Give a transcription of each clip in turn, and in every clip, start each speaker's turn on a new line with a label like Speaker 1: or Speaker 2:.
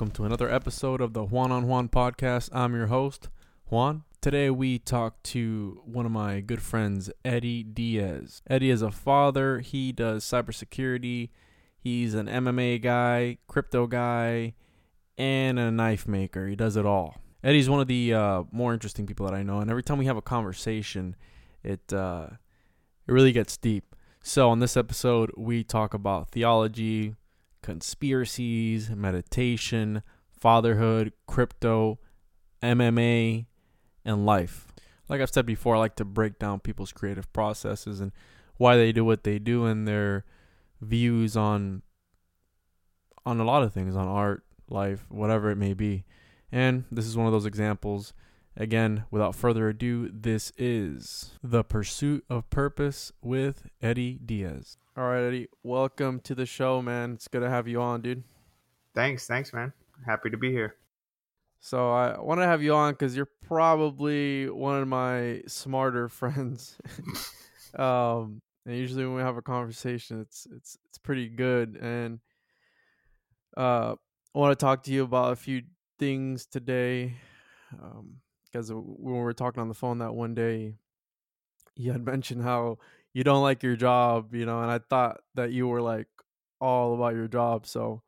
Speaker 1: Welcome to another episode of the Juan on Juan podcast. I'm your host, Juan. Today we talk to one of my good friends, Eddie Diaz. Eddie is a father, he does cybersecurity, he's an MMA guy, crypto guy, and a knife maker. He does it all. Eddie's one of the uh, more interesting people that I know, and every time we have a conversation, it uh, it really gets deep. So on this episode, we talk about theology, conspiracies, meditation, fatherhood, crypto, MMA, and life. Like I've said before, I like to break down people's creative processes and why they do what they do and their views on on a lot of things, on art, life, whatever it may be. And this is one of those examples. Again, without further ado, this is The Pursuit of Purpose with Eddie Diaz. All right, Eddie, welcome to the show, man. It's good to have you on, dude.
Speaker 2: Thanks, thanks, man. Happy to be here.
Speaker 1: So I want to have you on because you're probably one of my smarter friends. um, and usually when we have a conversation, it's it's it's pretty good. And uh, I want to talk to you about a few things today. Um, because when we were talking on the phone that one day, you had mentioned how you don't like your job, you know, and I thought that you were like all about your job. So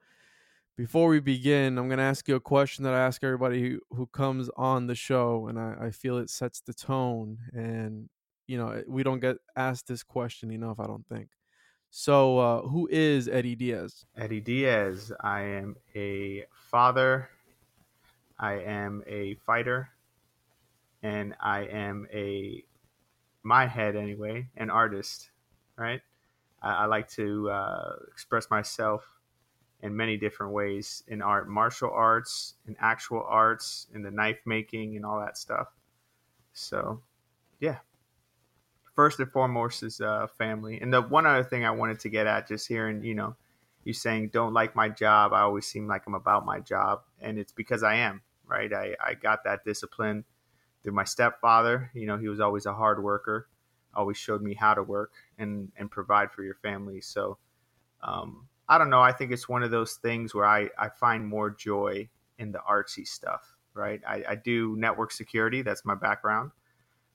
Speaker 1: before we begin, I'm going to ask you a question that I ask everybody who, comes on the show, and I, I feel it sets the tone. And, you know, we don't get asked this question enough, I don't think. So, uh, who is Eddie Diaz?
Speaker 2: Eddie Diaz. I am a father, I am a fighter, and I am a my head anyway, an artist, right? I, I like to uh, express myself in many different ways in art, martial arts, in actual arts, in the knife making, and all that stuff. So, yeah. First and foremost is uh, family. And the one other thing I wanted to get at, just hearing, you know, you saying don't like my job. I always seem like I'm about my job, and it's because I am, right? I, I got that discipline through my stepfather. You know, he was always a hard worker, always showed me how to work and and provide for your family. So, um, I don't know. I think it's one of those things where I I find more joy in the artsy stuff. Right. I, I do network security. That's my background.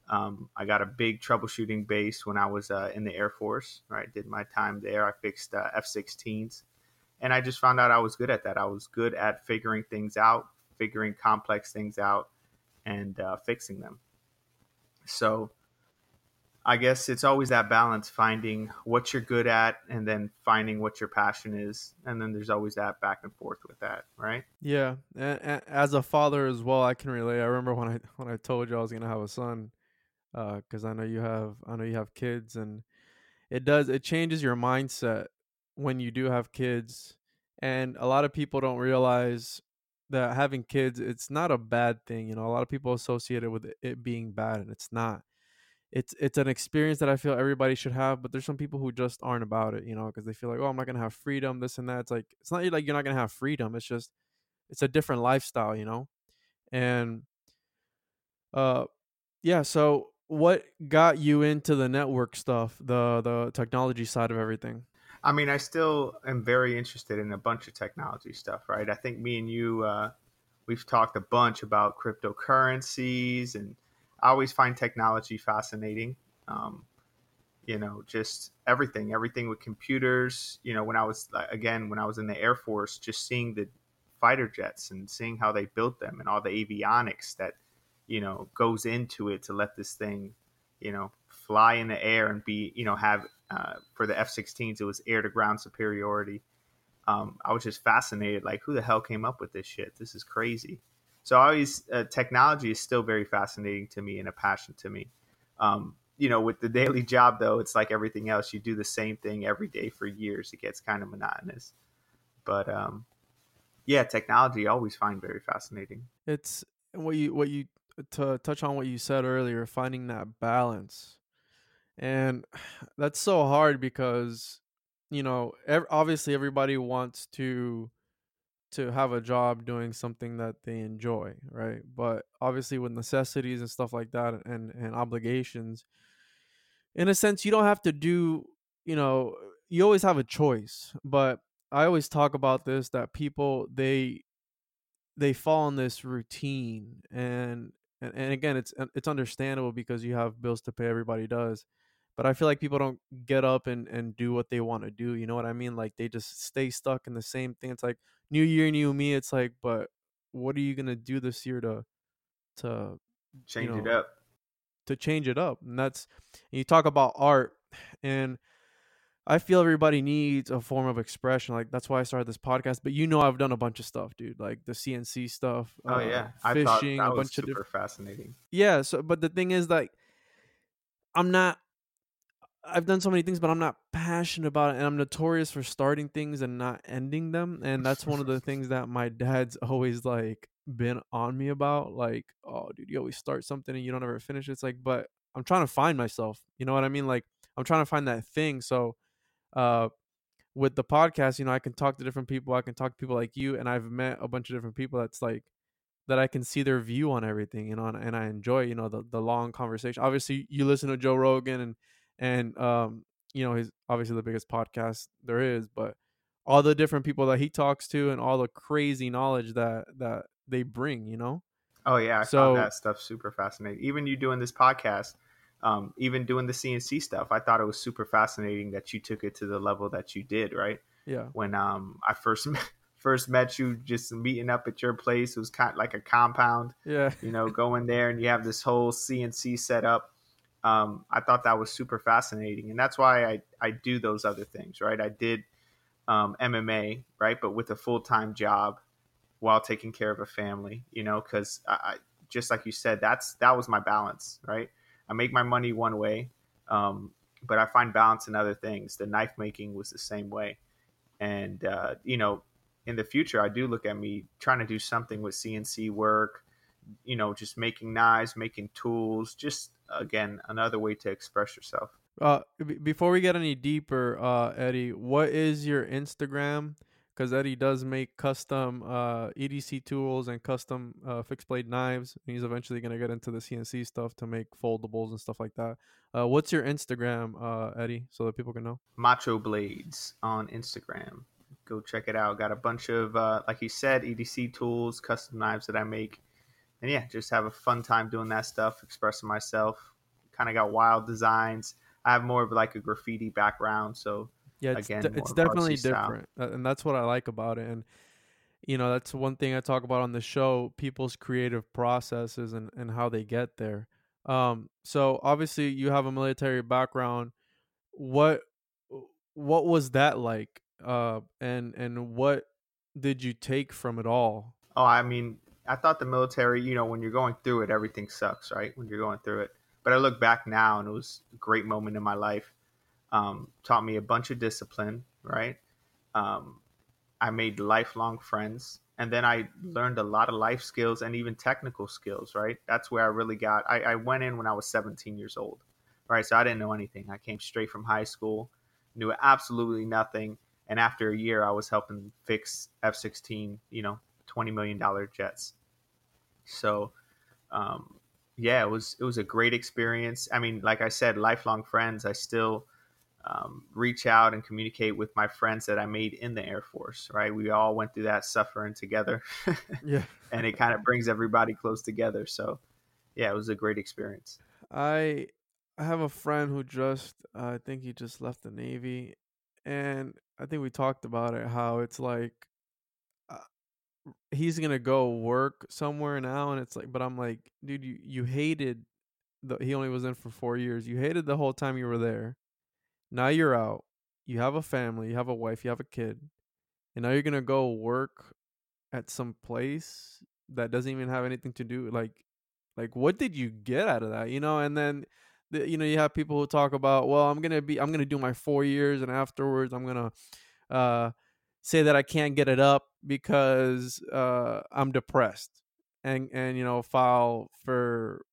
Speaker 2: Um, I got a big troubleshooting base when I was uh, in the Air Force. Right. Did my time there. I fixed uh, F-16s, and I just found out I was good at that. I was good at figuring things out, figuring complex things out and uh, fixing them. So I guess it's always that balance finding what you're good at and then finding what your passion is. And then there's always that back and forth with that, right?
Speaker 1: Yeah. And, as a father as well, I can relate. I remember when I when I told you I was going to have a son uh cuz I know you have I know you have kids and it does it changes your mindset when you do have kids and a lot of people don't realize that having kids it's not a bad thing you know a lot of people associate it with it being bad and it's not it's it's an experience that I feel everybody should have, but there's some people who just aren't about it, you know, because they feel like, oh, I'm not gonna have freedom, this and that. It's like it's not like you're not gonna have freedom. It's just it's a different lifestyle, you know, and uh, yeah. So what got you into the network stuff, the the technology side of everything?
Speaker 2: I mean, I still am very interested in a bunch of technology stuff, right? I think me and you, uh, we've talked a bunch about cryptocurrencies and I always find technology fascinating. Um, you know, just everything, everything with computers. You know, when I was again when I was in the Air Force, just seeing the fighter jets and seeing how they built them and all the avionics that you know goes into it to let this thing, you know, fly in the air and be you know have uh, for the F-16s it was air to ground superiority. Um, I was just fascinated, like who the hell came up with this shit? This is crazy. So always uh, technology is still very fascinating to me and a passion to me. Um, you know, with the daily job though, it's like everything else. You do the same thing every day for years. It gets kind of monotonous. But um, yeah, technology I always find very fascinating.
Speaker 1: It's what you what you to touch on what you said earlier, finding that balance, and that's so hard because you know ev- obviously everybody wants to to have a job doing something that they enjoy, right? But obviously with necessities and stuff like that and and obligations, in a sense you don't have to do, you know, you always have a choice. But I always talk about this that people they they fall in this routine and and, and again it's uh, it's understandable because you have bills to pay everybody does but I feel like people don't get up and, and do what they want to do. You know what I mean? Like they just stay stuck in the same thing. It's like new year, new me. It's like, but what are you gonna do this year to to
Speaker 2: change you know, it up?
Speaker 1: To change it up, and that's and you talk about art, and I feel everybody needs a form of expression. Like that's why I started this podcast. But you know, I've done a bunch of stuff, dude. Like the CNC stuff.
Speaker 2: Oh uh, yeah, I fishing, a bunch super of different... fascinating.
Speaker 1: Yeah. So, but the thing is, like, I'm not I've done so many things, but I'm not passionate about it, and I'm notorious for starting things and not ending them. And that's one of the things that my dad's always like been on me about. Like, oh, dude, you always start something and you don't ever finish. It's like, but I'm trying to find myself. You know what I mean? Like, I'm trying to find that thing. So, uh, with the podcast, you know, I can talk to different people. I can talk to people like you, and I've met a bunch of different people. That's like that I can see their view on everything, you know, and, and I enjoy, you know, the the long conversation. Obviously, you listen to Joe Rogan and and um, you know, he's obviously the biggest podcast there is, but all the different people that he talks to and all the crazy knowledge that that they bring, you know.
Speaker 2: Oh yeah, I so, found that stuff super fascinating. Even you doing this podcast, um, even doing the CNC stuff, I thought it was super fascinating that you took it to the level that you did. Right?
Speaker 1: Yeah.
Speaker 2: When um I first first met you, just meeting up at your place, it was kind of like a compound.
Speaker 1: Yeah.
Speaker 2: You know, going there and you have this whole CNC set up um, I thought that was super fascinating, and that's why I I do those other things, right? I did um, MMA, right, but with a full time job while taking care of a family, you know, because I, just like you said, that's that was my balance, right? I make my money one way, um, but I find balance in other things. The knife making was the same way, and uh, you know, in the future, I do look at me trying to do something with CNC work, you know, just making knives, making tools, just again another way to express yourself.
Speaker 1: Uh, b- before we get any deeper, uh, Eddie, what is your Instagram? Because Eddie does make custom uh, EDC tools and custom uh, fixed blade knives. and He's eventually going to get into the CNC stuff to make foldables and stuff like that. Uh, what's your Instagram, uh, Eddie, so that people can know?
Speaker 2: Macho Blades on Instagram. Go check it out. Got a bunch of, uh, like you said, EDC tools, custom knives that I make and yeah, just have a fun time doing that stuff, expressing myself. Kind of got wild designs. I have more of like a graffiti background, so
Speaker 1: yeah, it's, again, d- it's definitely different, style. and that's what I like about it. And you know, that's one thing I talk about on the show: people's creative processes and and how they get there. Um, so obviously you have a military background. What what was that like? Uh, and and what did you take from it all?
Speaker 2: Oh, I mean, I thought the military, you know, when you're going through it, everything sucks, right? When you're going through it. But I look back now and it was a great moment in my life. Um, taught me a bunch of discipline, right? Um, I made lifelong friends. And then I learned a lot of life skills and even technical skills, right? That's where I really got. I, I went in when I was 17 years old, right? So I didn't know anything. I came straight from high school, knew absolutely nothing. And after a year, I was helping fix F 16, you know, $20 million jets. So, um, yeah, it was it was a great experience. I mean, like I said, lifelong friends. I still um, reach out and communicate with my friends that I made in the Air Force. Right, we all went through that suffering together.
Speaker 1: yeah,
Speaker 2: and it kind of brings everybody close together. So, yeah, it was a great experience.
Speaker 1: I I have a friend who just uh, I think he just left the Navy, and I think we talked about it how it's like he's gonna go work somewhere now, and it's like, but I'm like, dude, you you hated the he only was in for four years. You hated the whole time you were there. Now you're out. You have a family. You have a wife. You have a kid, and now you're gonna go work at some place that doesn't even have anything to do like like what did you get out of that you know and then the, you know you have people who talk about well i'm gonna be i'm gonna do my four years and afterwards i'm gonna uh say that I can't get it up because uh, I'm depressed and and you know file for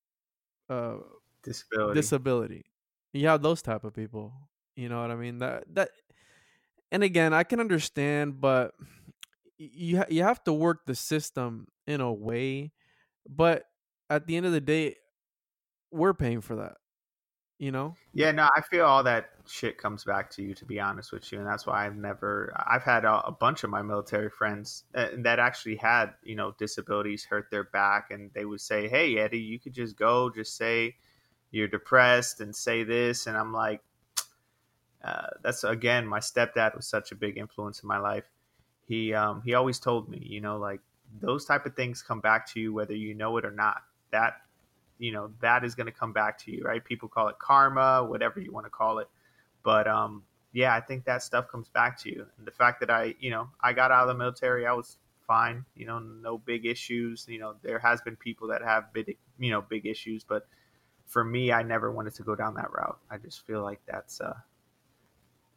Speaker 1: uh,
Speaker 2: disability.
Speaker 1: Disability. You have those type of people. You know what I mean? That that. And again, I can understand, but you ha- you have to work the system in a way. But at the end of the day, we're paying for that you know?
Speaker 2: Yeah no i feel all that shit comes back to you to be honest with you and that's why i've never i've had a, a, bunch of my military friends that, that actually had you know disabilities hurt their back and they would say hey eddie you could just go just say you're depressed and say this and i'm like uh, that's again my stepdad was such a big influence in my life. He um, he always told me you know like those type of things come back to you whether you know it or not. That you know that is going to come back to you right? People call it karma whatever you want to call it. But um yeah i think that stuff comes back to you. And the fact that i you know i got out of the military i was fine you know no big issues. You know there has been people that have big you know big issues. But for me i never wanted to go down that route. I just feel like that's uh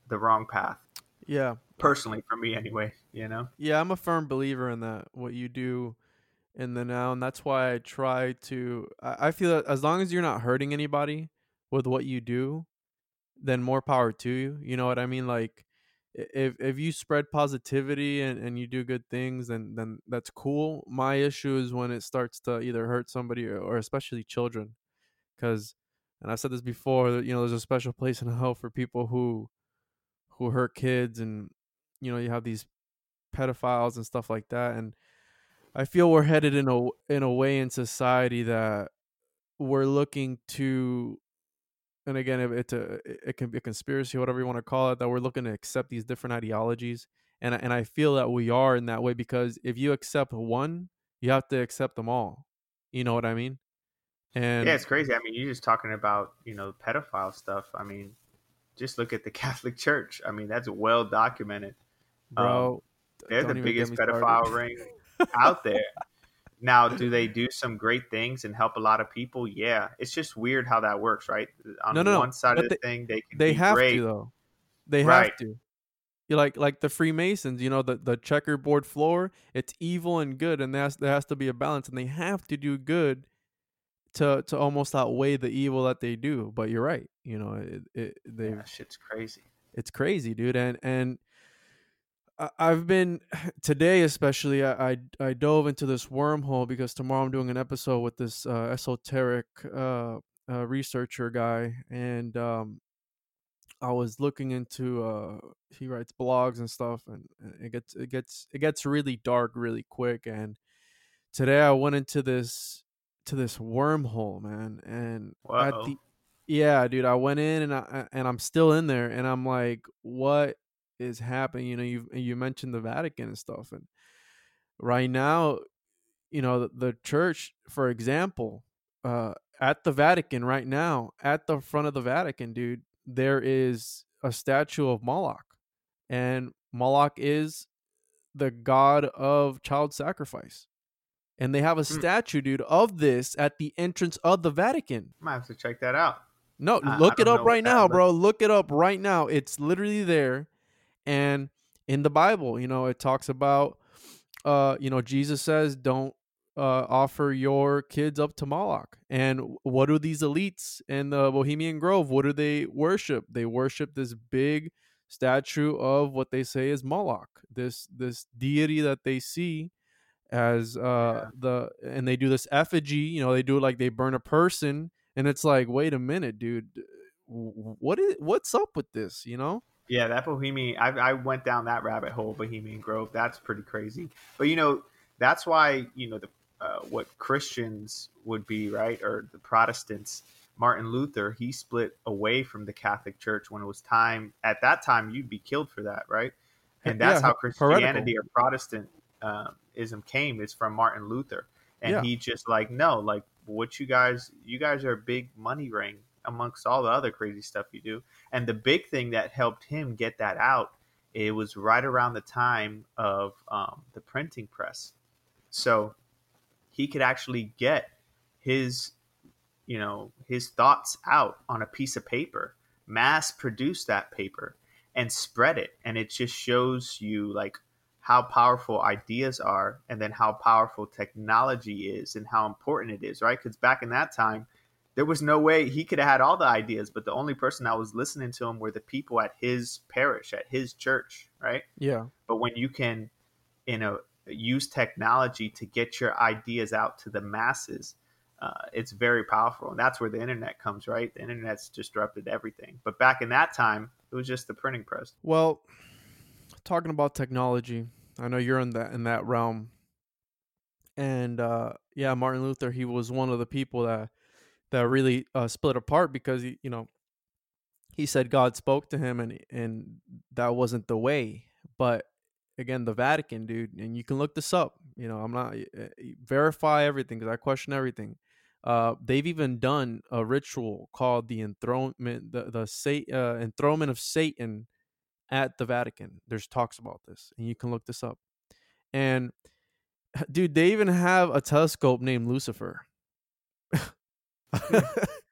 Speaker 2: the wrong path.
Speaker 1: Yeah.
Speaker 2: Personally for me anyway you know?
Speaker 1: Yeah i'm a firm believer in that what you do in the now and that's why i try to i feel that as long as you're not hurting anybody with what you do then more power to you you know what i mean? Like if if you spread positivity and, and you do good things then then that's cool. My issue is when it starts to either hurt somebody or, or especially children because and i've said this before you know there's a special place in hell for people who who hurt kids and you know you have these pedophiles and stuff like that and I feel we're headed in a in a way in society that we're looking to and again it's a it can be a conspiracy whatever you want to call it that we're looking to accept these different ideologies and and I feel that we are in that way because if you accept one you have to accept them all you know what I mean?
Speaker 2: And yeah it's crazy I mean you're just talking about you know pedophile stuff I mean just look at the Catholic Church I mean that's well documented.
Speaker 1: Bro um,
Speaker 2: they're the biggest pedophile ring out there. Now, do they do some great things and help a lot of people? Yeah, it's just weird how that works, right? On
Speaker 1: no, no,
Speaker 2: one side
Speaker 1: no.
Speaker 2: of the they, thing, they
Speaker 1: they have
Speaker 2: great.
Speaker 1: to though. They
Speaker 2: right.
Speaker 1: have to. You like like the Freemasons, you know, the the checkerboard floor. It's evil and good, and there has, there has to be a balance, and they have to do good to to almost outweigh the evil that they do. But you're right, you know, it, it they
Speaker 2: yeah, shit's crazy.
Speaker 1: It's crazy, dude, and and I've been today, especially. I, I, I dove into this wormhole because tomorrow I'm doing an episode with this uh, esoteric uh, uh, researcher guy, and um, I was looking into. Uh, he writes blogs and stuff, and it gets it gets it gets really dark really quick. And today I went into this to this wormhole, man, and
Speaker 2: the
Speaker 1: yeah, dude, I went in and I and I'm still in there, and I'm like, what is happening. You know, you you mentioned the Vatican and stuff, and right now, you know, the, the church, for example, uh, at the Vatican right now, at the front of the Vatican, dude, there is a statue of Moloch. And Moloch is the god of child sacrifice. And they have a
Speaker 2: Hmm.
Speaker 1: statue, dude, of this at the entrance of the Vatican.
Speaker 2: I might have to check that out.
Speaker 1: No, look it up right now, bro. Look it up right now. It's literally there. And in the Bible, you know, it talks about uh, you know, Jesus says don't uh offer your kids up to Moloch. And what do these elites in the Bohemian Grove, what do they worship? They worship this big statue of what they say is Moloch. This this deity that they see as uh
Speaker 2: Yeah.
Speaker 1: the and they do this effigy, you know, they do it like they burn a person and it's like, wait a minute, dude, what is what's up with this? You know?
Speaker 2: Yeah, that Bohemian. I, I went down that rabbit hole, Bohemian Grove. That's pretty crazy. But you know, that's why you know the uh, what Christians would be right, or the Protestants. Martin Luther, he split away from the Catholic Church when it was time. At that time, you'd be killed for that, right? And that's
Speaker 1: Yeah,
Speaker 2: how Christianity or Protestantism came is from Martin Luther, and
Speaker 1: Yeah.
Speaker 2: he just like no, like what you guys, you guys are a big money ring amongst all the other crazy stuff you do. And the big thing that helped him get that out, it was right around the time of um, the printing press. So he could actually get his, you know, his thoughts out on a piece of paper, mass produce that paper, and spread it. And it just shows you like how powerful ideas are, and then how powerful technology is, and how important it is, right? Because back in that time, there was no way he could have had all the ideas, but the only person that was listening to him were the people at his parish, at his church, right?
Speaker 1: Yeah.
Speaker 2: But when you can, you know, use technology to get your ideas out to the masses, uh, it's very powerful, and that's where the internet comes, right? The internet's disrupted everything. But back in that time, it was just the printing press.
Speaker 1: Well, talking about technology, I know you're in that in that realm. And uh yeah, Martin Luther, he was one of the people that that really uh, split apart because he, you know, he said God spoke to him and and that wasn't the way. But again, the Vatican, dude, and you can look this up. You know, I'm not uh, verify everything because I question everything. Uh, they've even done a ritual called the enthronement, the the sa- uh, enthronement of Satan at the Vatican. There's talks about this, and you can look this up. And dude, they even have a telescope named Lucifer.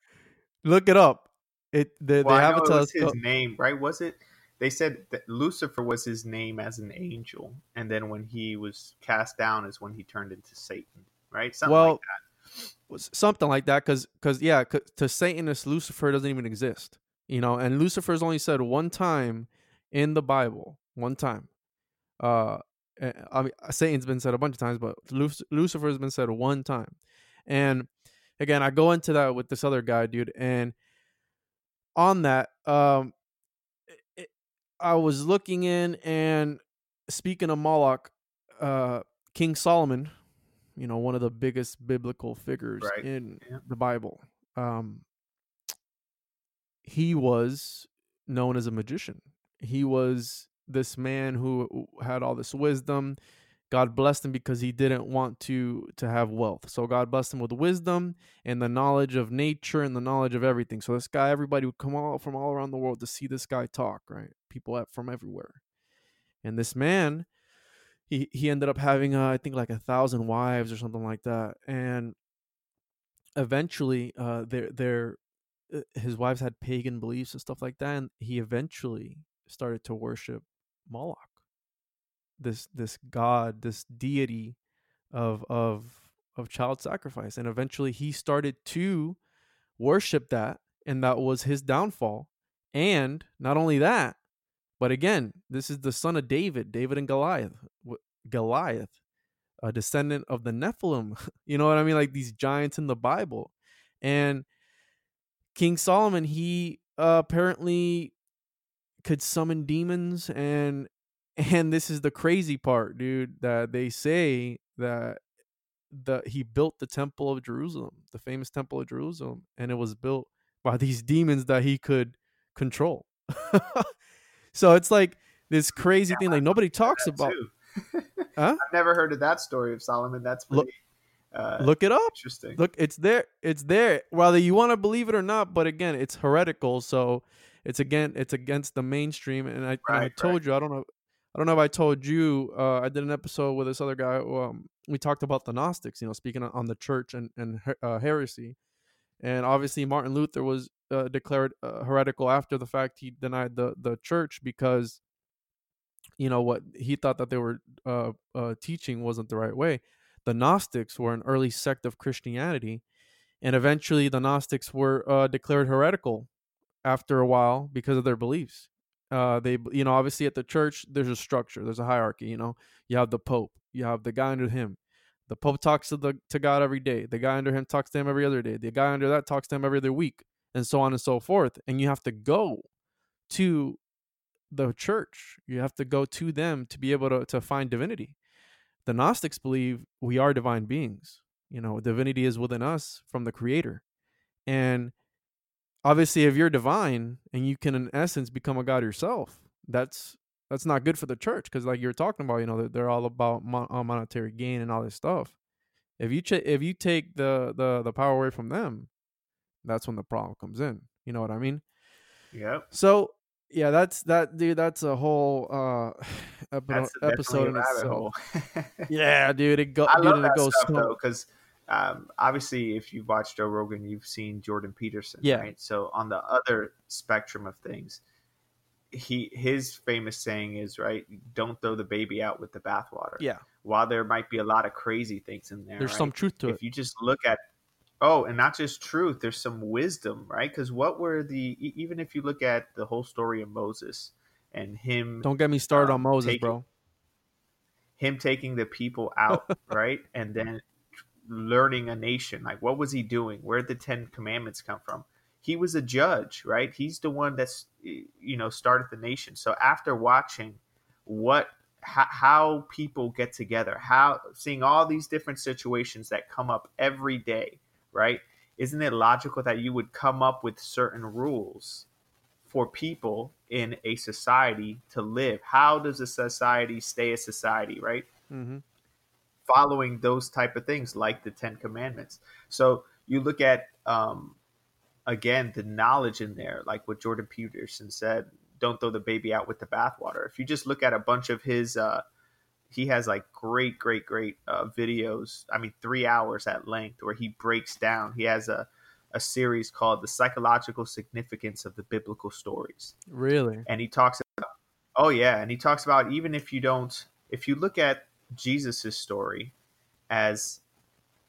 Speaker 1: look it up. It they,
Speaker 2: well,
Speaker 1: they
Speaker 2: I
Speaker 1: have
Speaker 2: know
Speaker 1: a
Speaker 2: it was
Speaker 1: telescope.
Speaker 2: his name, right? Was it? They said that Lucifer was his name as an angel, and then when he was cast down is when he turned into Satan, right? Something
Speaker 1: Well,
Speaker 2: like that.
Speaker 1: was something like that because because yeah 'cause to satanists lucifer doesn't even exist you know and lucifer's only said one time in the bible one time uh eh, i mean satan's been said a bunch of times but lucifer's been said one time and again i go into that with this other guy dude and on that um it, i was looking in and speaking of moloch uh king solomon you know one of the biggest biblical figures
Speaker 2: Right,
Speaker 1: in
Speaker 2: yeah.
Speaker 1: the bible um he was known as a magician he was this man who had all this wisdom god blessed him because he didn't want to to have wealth. So god blessed him with wisdom and the knowledge of nature and the knowledge of everything. So this guy everybody would come all from all around the world to see this guy talk right? People from everywhere. And this man he he ended up having uh, I think like a thousand wives or something like that, and eventually uh their their uh, his wives had pagan beliefs and stuff like that, and he eventually started to worship Moloch, this this god, this deity of of of child sacrifice, and eventually he started to worship that, and that was his downfall. And not only that, but again, this is the son of David, David and Goliath. Goliath, a descendant of the Nephilim. You know what I mean? Like these giants in the Bible. And King Solomon, he apparently could summon demons and and this is the crazy part, dude, that they say that the he built the temple of Jerusalem, the famous temple of Jerusalem, and it was built by these demons that he could control. so it's like this crazy thing like nobody talks about. Huh?
Speaker 2: I've never heard of that story of Solomon. That's
Speaker 1: Look-
Speaker 2: Uh,
Speaker 1: Look it up.
Speaker 2: interesting.
Speaker 1: Look, it's there. It's there. Whether you want to believe it or not, but again, it's heretical. So it's again, it's against the mainstream. And I, and I told
Speaker 2: right.
Speaker 1: you, I don't know, I don't know if I told you. Uh, I did an episode with this other guy. Um, we talked about the Gnostics. You know, speaking on- the church and and uh, heresy, and obviously Martin Luther was uh, declared uh, heretical after the fact. He denied the the church because you know what he thought that they were uh, uh, teaching wasn't the right way. The Gnostics were an early sect of Christianity, and eventually the Gnostics were declared heretical after a while because of their beliefs. Uh, they, you know, obviously at the church there's a structure, there's a hierarchy. You know, you have the Pope, you have the guy under him. The Pope talks to the to God every day. The guy under him talks to him every other day. The guy under that talks to him every other week, and so on and so forth. And you have to go to the church. You have to go to them to be able to, to find divinity. The Gnostics believe we are divine beings. You know, divinity is within us from the creator. And obviously if you're divine and you can in essence become a god yourself, that's that's not good for the church because like you're talking about, you know, they're, they're all about mon- uh, monetary gain and all this stuff. If you ch- if you take the, the the power away from them, that's when the problem comes in. You know what I mean?
Speaker 2: Yep.
Speaker 1: So yeah, that's that dude. That's a whole uh epi-
Speaker 2: That's
Speaker 1: episode in
Speaker 2: definitely a rabbit
Speaker 1: itself. Yeah, dude. It go,
Speaker 2: I
Speaker 1: dude,
Speaker 2: love
Speaker 1: and it
Speaker 2: that
Speaker 1: goes
Speaker 2: stuff
Speaker 1: so-
Speaker 2: though, because um, obviously, if you've watched Joe Rogan, you've seen Jordan Peterson,
Speaker 1: Yeah.
Speaker 2: right? So on the other spectrum of things, he his famous saying is right: "Don't throw the baby out with the bathwater."
Speaker 1: Yeah,
Speaker 2: While there might be a lot of crazy things in there,
Speaker 1: there's
Speaker 2: right?
Speaker 1: some truth to it.
Speaker 2: if you just look at oh and not just truth there's some wisdom right because what were the even if you look at the whole story of moses and him
Speaker 1: Don't get me started on
Speaker 2: um,
Speaker 1: Moses,
Speaker 2: take it-
Speaker 1: bro.
Speaker 2: him taking the people out right and then learning a nation. Like what was he doing? Where did the 10 commandments come from? He was a judge right? He's the one that's you know started the nation. So after watching what how, how people get together how seeing all these different situations that come up every day right? Isn't it logical that you would come up with certain rules for people in a society to live? How does a society stay a society right?
Speaker 1: Hmm
Speaker 2: following those type of things like the Ten Commandments. So you look at um, again the knowledge in there, like what Jordan Peterson said. Don't throw the baby out with the bathwater. If you just look at a bunch of his, uh, he has like great, great, great uh, videos. I mean, three hours at length where he breaks down. He has a a series called "The Psychological Significance of the Biblical Stories."
Speaker 1: Really?
Speaker 2: and he talks about oh yeah and he talks about even if you don't if you look at jesus's story as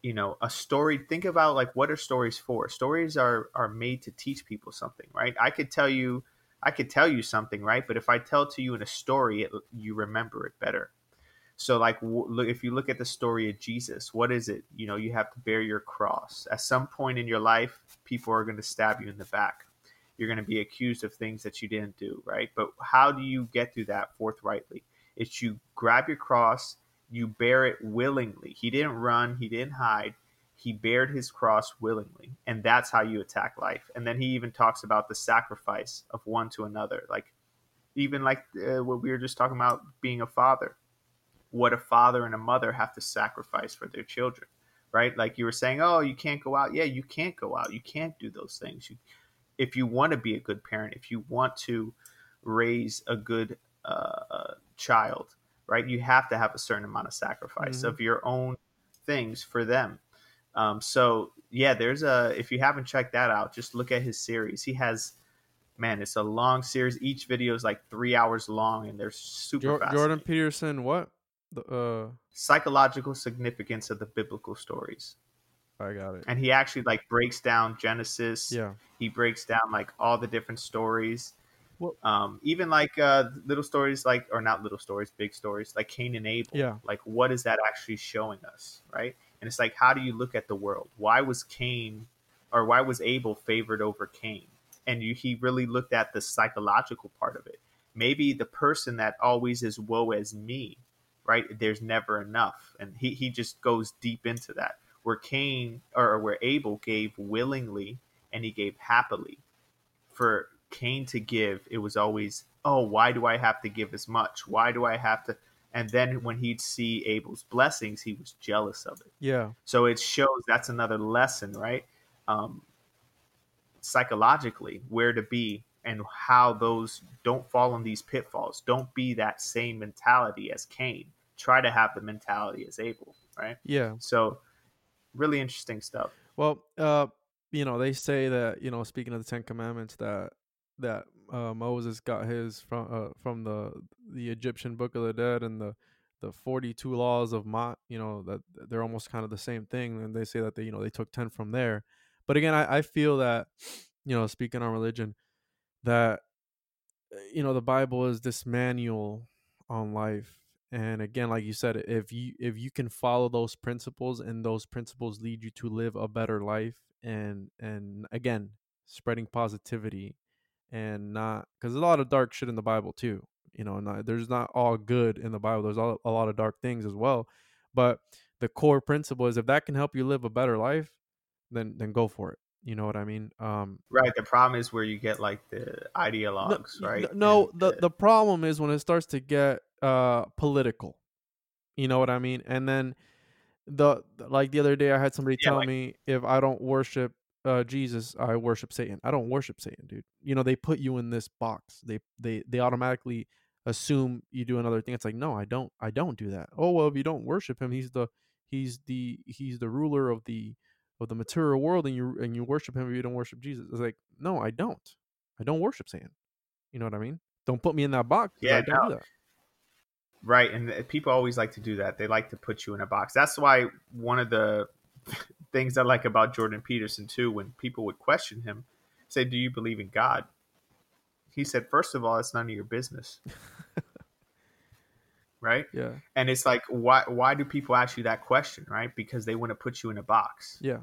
Speaker 2: you know a story think about like what are stories for? Stories are are made to teach people something right? I could tell you i could tell you something right? But if i tell to you in a story it, you remember it better. So like look if you look at the story of jesus what is it? You know you have to bear your cross. At some point in your life people are going to stab you in the back. You're going to be accused of things that you didn't do, right? But how do you get through that forthrightly? It's you grab your cross, you bear it willingly. He didn't run, he didn't hide. He bared his cross willingly, and that's how you attack life. And then he even talks about the sacrifice of one to another, like even like uh, what we were just talking about being a father. What a father and a mother have to sacrifice for their children, right? Like you were saying, oh, you can't go out. Yeah, you can't go out. You can't do those things. You if you want to be a good parent, if you want to raise a good uh, uh, child, right, you have to have a certain amount of sacrifice
Speaker 1: Mhm.
Speaker 2: of your own things for them. Um, so yeah, there's a. If you haven't checked that out, just look at his series. He has, man, it's a long series. Each video is like three hours long, and they're super fascinating.
Speaker 1: Jordan Peterson, what? The, uh,
Speaker 2: Psychological significance of the biblical stories,
Speaker 1: I got it.
Speaker 2: and he actually like breaks down Genesis.
Speaker 1: Yeah.
Speaker 2: he breaks down like all the different stories
Speaker 1: Well-
Speaker 2: um even like uh little stories like or not little stories big stories like cain and abel.
Speaker 1: Yeah.
Speaker 2: like what is that actually showing us right? And it's like how do you look at the world? Why was cain or why was abel favored over cain? And you, he really looked at the psychological part of it. Maybe the person that always is woe as me right? There's never enough. And he, he just goes deep into that. Where cain or where abel gave willingly and he gave happily. For Cain to give, it was always, oh, why do I have to give as much? Why do I have to? and then when he'd see Abel's blessings, he was jealous of it.
Speaker 1: Yeah.
Speaker 2: So it shows that's another lesson, right? Um, psychologically, where to be and how those don't fall in these pitfalls. Don't be that same mentality as Cain. Try to have the mentality as Abel, right?
Speaker 1: Yeah.
Speaker 2: So really interesting stuff.
Speaker 1: Well, uh, you know, they say that you know, speaking of the Ten Commandments, that that uh, Moses got his from uh, from the the Egyptian Book of the Dead and the the 42 laws of Ma'at, you know, that they're almost kind of the same thing. And they say that they, you know, they took 10 from there. But again, I, I feel that, you know, speaking on religion, that, you know, the Bible is this manual on life. And again, like you said, if you if you can follow those principles and those principles lead you to live a better life and and again, spreading positivity and not because there's a lot of dark shit in the Bible too. You know, not, there's not all good in the Bible. There's all, a lot of dark things as well. But the core principle is if that can help you live a better life, then then go for it. You know what I mean? Um,
Speaker 2: right. The problem is where you get like the ideologues,
Speaker 1: no,
Speaker 2: right?
Speaker 1: No, and, the uh, the problem is when it starts to get uh political. You know what I mean? And then the like the other day I had somebody yeah, tell like, me if I don't worship uh, Jesus, I worship Satan. I don't worship Satan, dude. You know, they put you in this box. They they they automatically assume you do another thing. It's like, no, I don't I don't do that. Oh well, if you don't worship him, he's the he's the he's the ruler of the of the material world and you and you worship him if you don't worship Jesus. It's like, no, I don't. I don't worship Satan. You know what I mean? Don't put me in that box. Yeah, I don't no. do that.
Speaker 2: Right, and uh, people always like to do that. They like to put you in a box. That's why one of the things I like about Jordan Peterson too, when people would question him, say, "Do you believe in God?" He said, first of all, it's none of your business." right?
Speaker 1: Yeah.
Speaker 2: And it's like, why why do people ask you that question, right? Because they want to put you in a box.
Speaker 1: Yeah.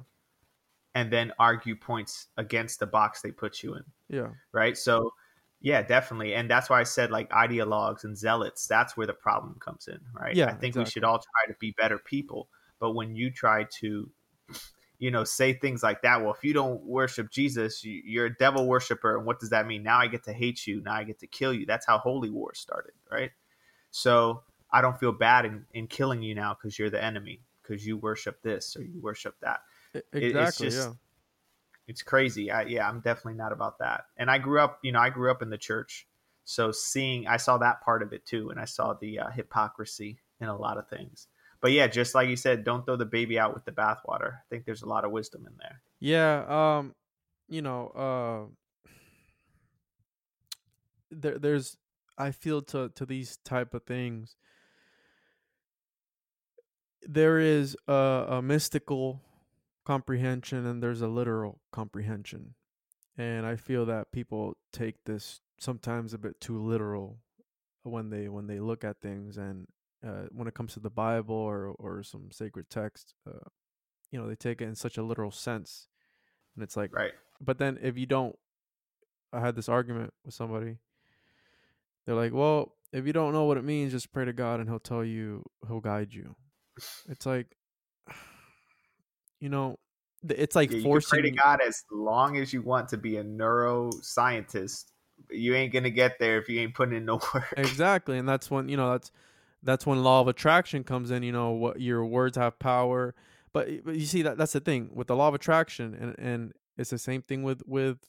Speaker 2: And then argue points against the box they put you in.
Speaker 1: Yeah.
Speaker 2: Right. So, yeah, definitely. And that's why I said like ideologues and zealots. That's where the problem comes in, right?
Speaker 1: Yeah.
Speaker 2: I think
Speaker 1: exactly.
Speaker 2: we should all try to be better people. But when you try to you know, say things like that. Well, if you don't worship Jesus, you're a devil worshiper. And what does that mean? Now I get to hate you. Now I get to kill you. That's how holy wars started, right? So I don't feel bad in, in killing you now because you're the enemy, because you worship this or you worship that.
Speaker 1: Exactly. it's just, yeah.
Speaker 2: It's crazy. I, yeah, I'm definitely not about that. And I grew up, you know, I grew up in the church. So seeing, I saw that part of it too. And I saw the uh, hypocrisy in a lot of things but yeah, just like you said, don't throw the baby out with the bathwater. I think there's a lot of wisdom in there.
Speaker 1: Yeah, um, you know, uh, there, there's, I feel to to these type of things, there is a, a mystical comprehension and there's a literal comprehension, and I feel that people take this sometimes a bit too literal when they when they look at things and uh, when it comes to the Bible or or some sacred text, uh, you know, they take it in such a literal sense, and it's like,
Speaker 2: right.
Speaker 1: But then if you don't, I had this argument with somebody. They're like, well, if you don't know what it means, just pray to God and He'll tell you, He'll guide you. It's like, you know, it's like
Speaker 2: yeah,
Speaker 1: forcing.
Speaker 2: pray to God as long as you want to be a neuroscientist. You ain't gonna get there if you ain't putting in no work.
Speaker 1: Exactly, and that's when you know that's that's when law of attraction comes in you know what your words have power. But, but you see that that's the thing with the law of attraction and and it's the same thing with with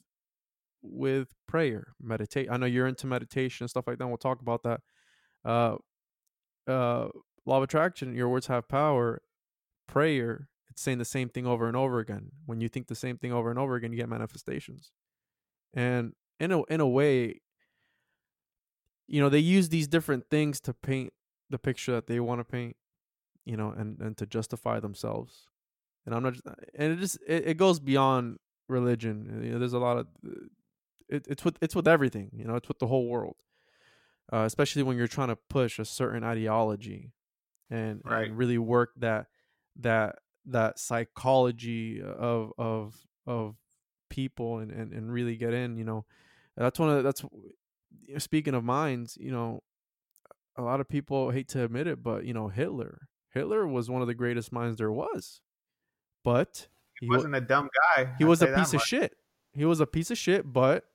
Speaker 1: with prayer meditate i know you're into meditation and stuff like that we'll talk about that. Uh uh law of attraction your words have power prayer it's saying the same thing over and over again. When you think the same thing over and over again you get manifestations. And in a in a way you know they use these different things to paint the picture that they want to paint, you know, and and to justify themselves. And I'm not, just, and it just it, it goes beyond religion. You know, there's a lot of it, it's with it's with everything. You know, it's with the whole world. Uh, especially when you're trying to push a certain ideology and,
Speaker 2: right.
Speaker 1: and really work that that that psychology of of of people and, and and really get in you know that's one of the, that's speaking of minds you know a lot of people hate to admit it, but you know, Hitler. Hitler was one of the greatest minds there was. But
Speaker 2: he, he wasn't a dumb guy.
Speaker 1: He was a piece of shit. He was a piece of shit, but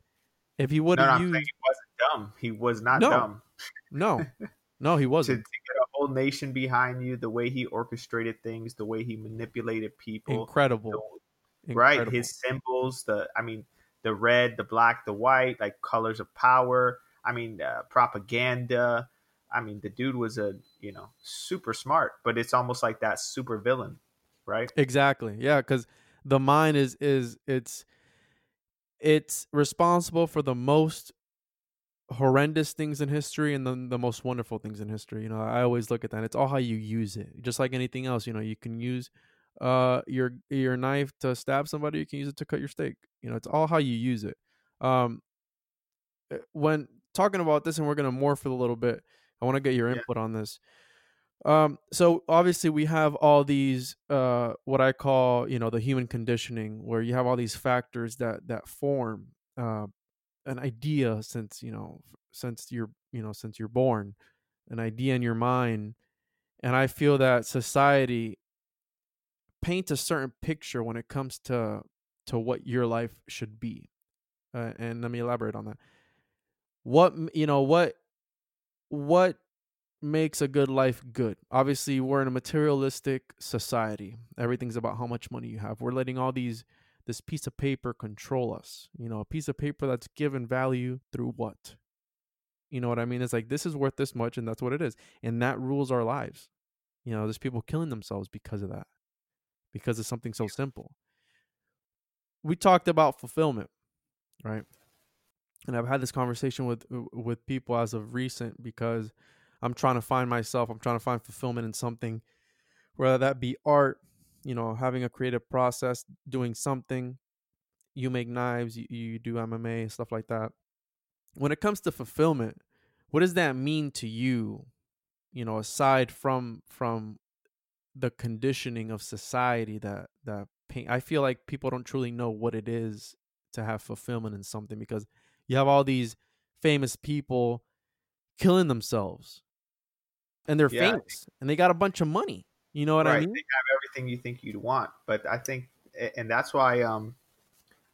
Speaker 1: if he would have
Speaker 2: no,
Speaker 1: used
Speaker 2: he wasn't dumb. He was not no. dumb.
Speaker 1: no. No, he wasn't.
Speaker 2: to, to, get off whole nation behind you, the way he orchestrated things, the way he manipulated people.
Speaker 1: Incredible.
Speaker 2: the- right? His symbols, the I mean, the red, the black, the white, like colors of power. I mean, uh, propaganda. I mean, the dude was a you know super smart, but it's almost like that super villain, right?
Speaker 1: Exactly. Yeah, because the mind is is it's it's responsible for the most horrendous things in history and the the most wonderful things in history. You know, I always look at that. It's all how you use it. Just like anything else, you know, you can use uh your your knife to stab somebody, you can use it to cut your steak. You know, it's all how you use it. Um uh, when talking about this and we're going to morph it a little bit, I want to get your
Speaker 2: Yeah.
Speaker 1: input on this. Um, so obviously we have all these uh what I call, you know, the human conditioning where you have all these factors that that form uh an idea since, you know, since you're, you know, since you're born, an idea in your mind. And I feel that society paints a certain picture when it comes to to what your life should be. Uh, and let me elaborate on that. What you know, what what makes a good life good? Obviously, we're in a materialistic society. Everything's about how much money you have. We're letting all these this piece of paper control us. You know, a piece of paper that's given value through what? You know what I mean? It's like this is worth this much and that's what it is. And that rules our lives. You know, there's people killing themselves because of that. Because of something so simple. We talked about fulfillment, right? And I've had this conversation with with people as of recent because I'm trying to find myself. I'm trying to find fulfillment in something, whether that be art, you know, having a creative process, doing something. You make knives, you, you do MMA, stuff like that. When it comes to fulfillment, what does that mean to you? You know, aside from from the conditioning of society that that pain, I feel like people don't truly know what it is to have fulfillment in something because you have all these famous people killing themselves and they're
Speaker 2: Yeah,
Speaker 1: famous and they got a bunch of money. You know what
Speaker 2: right.
Speaker 1: I mean?
Speaker 2: They have everything you think you'd want, but I think, and that's why um,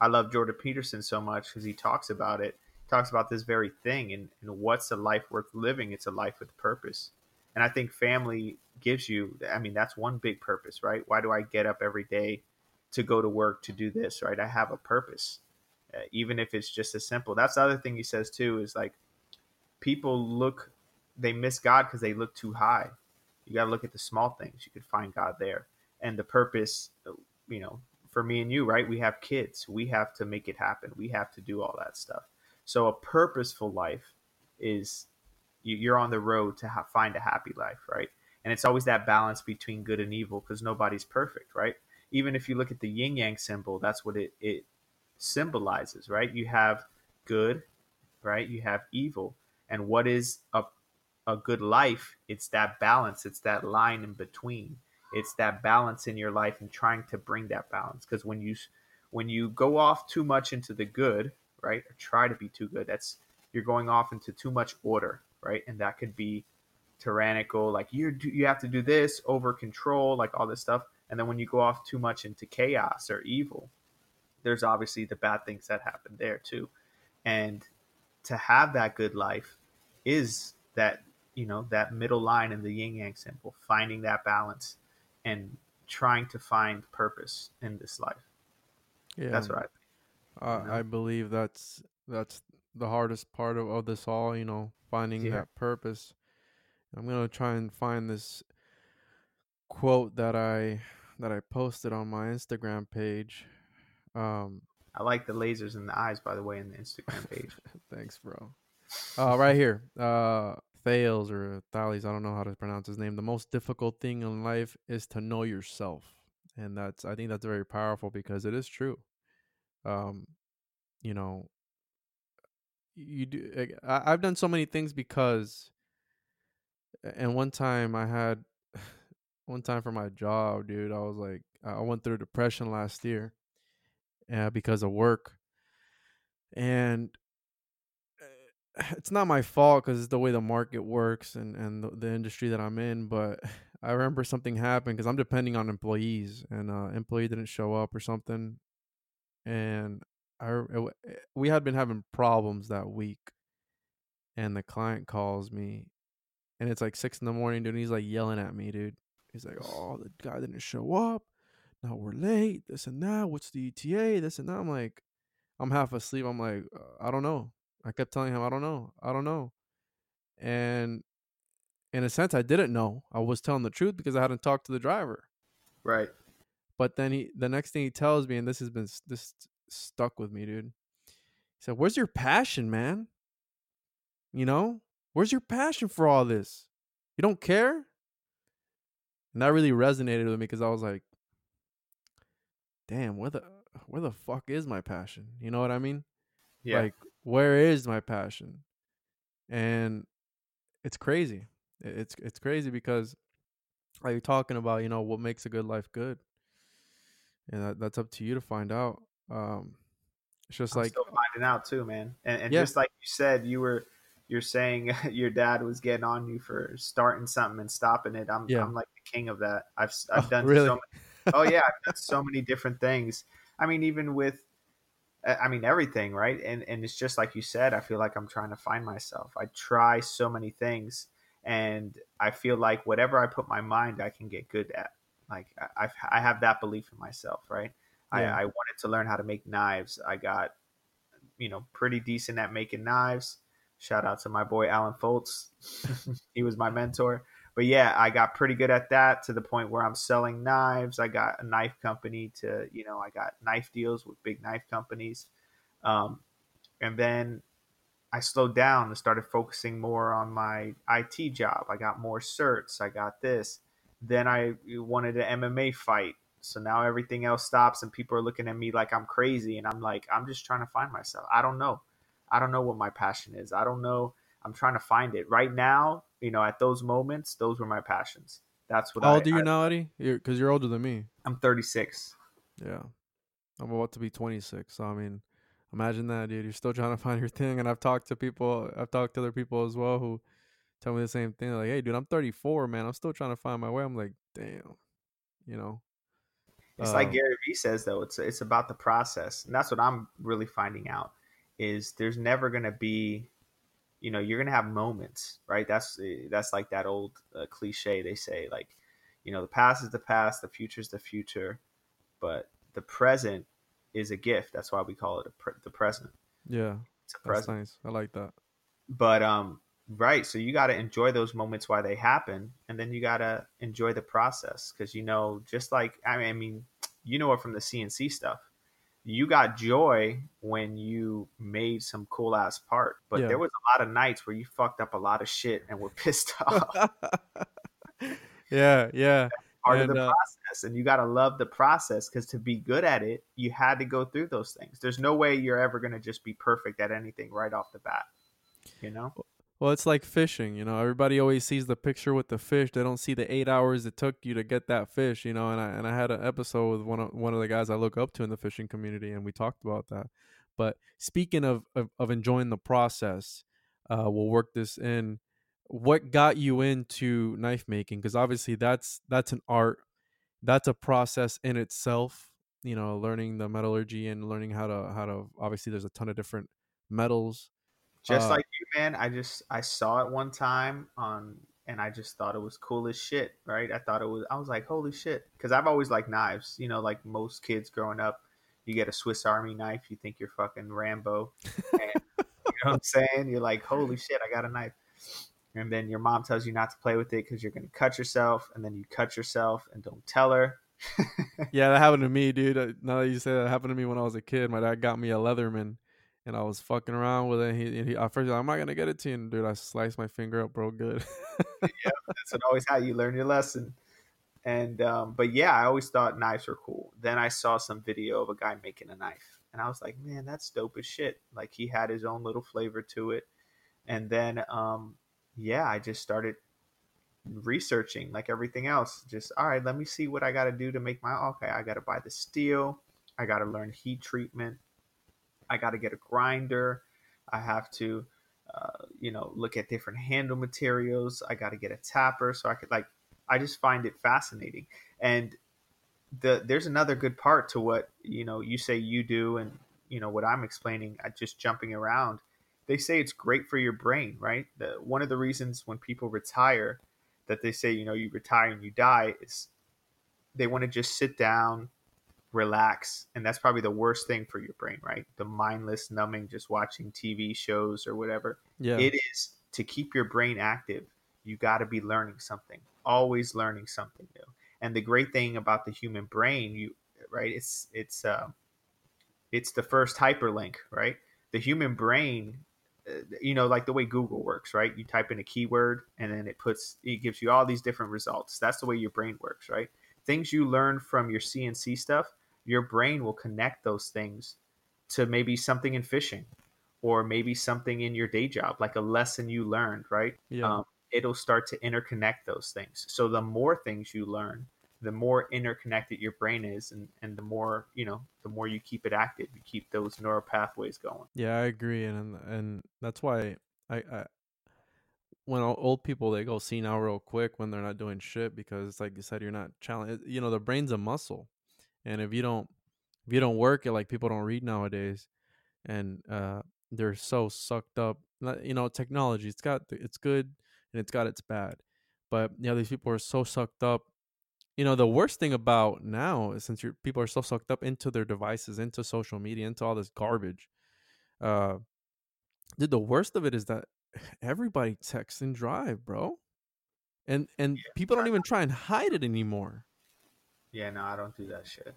Speaker 2: I love Jordan Peterson so much because he talks about it. He talks about this very thing and, and what's a life worth living? It's a life with purpose. And I think family gives you, I mean, that's one big purpose, right? Why do I get up every day to go to work to do this, right? I have a purpose, even if it's just as simple. That's the other thing he says too is like people look, they miss God because they look too high. You got to look at the small things. You could find God there. And the purpose, you know, for me and you, right? We have kids. We have to make it happen. We have to do all that stuff. So a purposeful life is you- you're on the road to ha- find a happy life, right? And it's always that balance between good and evil because nobody's perfect, right? Even if you look at the yin yang symbol, that's what it, it symbolizes, right? You have good, right? You have evil. And what is a, a good life? It's that balance, it's that line in between. It's that balance in your life and trying to bring that balance. Because when you when you go off too much into the good, right, or try to be too good, that's you're going off into too much order, right? And that could be tyrannical, like you you have to do this over control, like all this stuff. And then when you go off too much into chaos or evil, there's obviously the bad things that happen there too. And to have that good life is that you know that middle line in the yin yang symbol, finding that balance and trying to find purpose in this life.
Speaker 1: Yeah,
Speaker 2: That's right. I you know?
Speaker 1: I believe that's that's the hardest part of, of this all. You know, finding
Speaker 2: Yeah.
Speaker 1: that purpose. I'm gonna try and find this quote that I that I posted on my Instagram page. Um,
Speaker 2: I like the lasers in the eyes, by the way, in the Instagram page.
Speaker 1: Thanks, bro. Uh, right here. Uh, Thales or Thales, I don't know how to pronounce his name. The most difficult thing in life is to know yourself. And that's, I think that's very powerful because it is true. Um, you know, you do, I, I've done so many things because, and one time I had, one time for my job, dude, I was like, I went through depression last year uh, because of work. And uh, it's not my fault because it's the way the market works and and the, the industry that I'm in. But I remember something happened because I'm depending on employees, and uh, employee didn't show up or something, and I it eh, we had been having problems that week, and the client calls me, and it's like six in the morning, dude. And he's like yelling at me, dude. He's like, "Oh, the guy didn't show up. Now we're late. This and that. What's the ETA? This and that." I'm like, I'm half asleep. I'm like, uh, I don't know. I kept telling him, I don't know. I don't know. And in a sense, I didn't know. I was telling the truth because I hadn't talked to the driver.
Speaker 2: Right.
Speaker 1: But then he, the next thing he tells me, and this has been this stuck with me, dude. He said, "Where's your passion, man? You know, where's your passion for all this? You don't care." And that really resonated with me because I was like, "Damn, where the where the fuck is my passion? You know what I mean?
Speaker 2: Yeah.
Speaker 1: Like, where is my passion?" And it's crazy. It's it's crazy because are you talking about you know what makes a good life good and that, that's up to you to find out um it's just
Speaker 2: I'm
Speaker 1: like
Speaker 2: still finding out too, man. And, and
Speaker 1: Yeah.
Speaker 2: just like you said, you were you're saying your dad was getting on you for starting something and stopping it. I'm
Speaker 1: Yeah.
Speaker 2: I'm like the king of that. I've I've
Speaker 1: Oh,
Speaker 2: done
Speaker 1: really?
Speaker 2: so many, oh yeah, so many different things. I mean, even with I I mean everything, right? And and it's just like you said. I feel like I'm trying to find myself. I try so many things, and I feel like whatever I put my mind, I can get good at. Like I I have that belief in myself, right?
Speaker 1: Yeah.
Speaker 2: I, I wanted to learn how to make knives. I got you know pretty decent at making knives. Shout out to my boy Alan Foltz. he was my mentor. But yeah, I got pretty good at that to the point where I'm selling knives. I got a knife company to, you know, I got knife deals with big knife companies. Um, and then I slowed down and started focusing more on my IT job. I got more certs. I got this. Then I wanted an MMA fight. So now everything else stops and people are looking at me like I'm crazy. And I'm like, I'm just trying to find myself. I don't know. I don't know what my passion is. I don't know. I'm trying to find it right now. You know, at those moments, those were my passions. That's what
Speaker 1: how
Speaker 2: I,
Speaker 1: old are you
Speaker 2: I,
Speaker 1: now eddie? Because you're older than me.
Speaker 2: I'm 36.
Speaker 1: yeah. I'm about to be 26 so i mean imagine that dude. You're still trying to find your thing and i've talked to people i've talked to other people as well who tell me the same thing. They're like hey dude i'm 34 man. I'm still trying to find my way. I'm like damn you know?
Speaker 2: It's like
Speaker 1: Um,
Speaker 2: Gary Vee says though, it's it's about the process. And that's what I'm really finding out is there's never going to be you know, you're going to have moments, right? That's that's like that old uh, cliche they say like, you know, the past is the past, the future is the future, but the present is a gift. That's why we call it a pre- the present.
Speaker 1: yeah
Speaker 2: It's a present.
Speaker 1: nice i like that
Speaker 2: but um right so you got to enjoy those moments while they happen and then you got to enjoy the process because you know just like I mean, I mean you know it from the cnc stuff you got joy when you made some cool ass part but
Speaker 1: Yeah.
Speaker 2: there was a lot of nights where you fucked up a lot of shit and were pissed off.
Speaker 1: Yeah, yeah,
Speaker 2: part of the
Speaker 1: uh,
Speaker 2: process and you got to love the process because to be good at it you had to go through those things. There's no way you're ever going to just be perfect at anything right off the bat you know
Speaker 1: Well, it's like fishing, you know. Everybody always sees the picture with the fish. They don't see the eight hours it took you to get that fish, you know. And I and I had an episode with one of one of the guys I look up to in the fishing community, and we talked about that. But speaking of of, of enjoying the process, uh, we'll work this in. What got you into knife making? Because obviously that's that's an art, that's a process in itself. You know, learning the metallurgy and learning how to how to. Obviously, there's a ton of different metals.
Speaker 2: Just
Speaker 1: Uh,
Speaker 2: like you man i just i saw it one time on and i just thought it was cool as shit right? I thought it was i was like holy shit. Because i've always liked knives you know like most kids growing up you get a swiss army knife you think you're fucking rambo and, you know what i'm saying? You're like holy shit i got a knife. And then your mom tells you not to play with it because you're going to cut yourself and then you cut yourself and don't tell her.
Speaker 1: Yeah, that happened to me, dude. Uh, Now that you say that, happened to me when I was a kid. My dad got me a Leatherman, and I was fucking around with it. He, he at first, like, I'm not gonna get it to you, and dude. I sliced my finger up, bro. Good.
Speaker 2: Yeah, that's always how you learn your lesson. And um, but yeah, I always thought knives were cool. Then I saw some video of a guy making a knife, and I was like, man, that's dope as shit. Like he had his own little flavor to it. And then um, yeah, I just started researching like everything else. Just all right, let me see what I got to do to make my okay. I got to buy the steel. I got to learn heat treatment. I got to get a grinder. I have to, uh, you know, look at different handle materials. I got to get a tapper so I could like. I just find it fascinating, and the there's another good part to what you know you say you do, and you know what I'm explaining. uh, Just jumping around they say it's great for your brain, right? The, one of the reasons when people retire that they say, you know, you retire and you die is they want to just sit down, relax, and that's probably the worst thing for your brain, right? The mindless numbing just watching TV shows or whatever.
Speaker 1: Yeah.
Speaker 2: It is to keep your brain active. You got to be learning something, always learning something new. And the great thing about the human brain, you right, it's it's uh, it's the first hyperlink, right? The human brain uh, you know like the way google works right you type in a keyword and then it puts it gives you all these different results that's the way your brain works right things you learn from your cnc stuff your brain will connect those things to maybe something in fishing or maybe something in your day job like a lesson you learned right
Speaker 1: Yeah.
Speaker 2: um, it'll start to interconnect those things so the more things you learn the more interconnected your brain is and, and the more you know the more you keep it active you keep those neural pathways going
Speaker 1: Yeah, I agree, and and that's why I, I when old people they go senile real quick when they're not doing shit because it's like you said you're not challenged. You know, the brain's a muscle, and if you don't if you don't work it, like people don't read nowadays, and uh, they're so sucked up. You know, technology it's got it's good and it's got its bad, but yeah, these people are so sucked up. You know, the worst thing about now is since you're, people are so sucked up into their devices, into social media, into all this garbage uh dude the worst of it is that everybody texts and drive bro and and people don't even try and hide it anymore
Speaker 2: yeah no i don't do that shit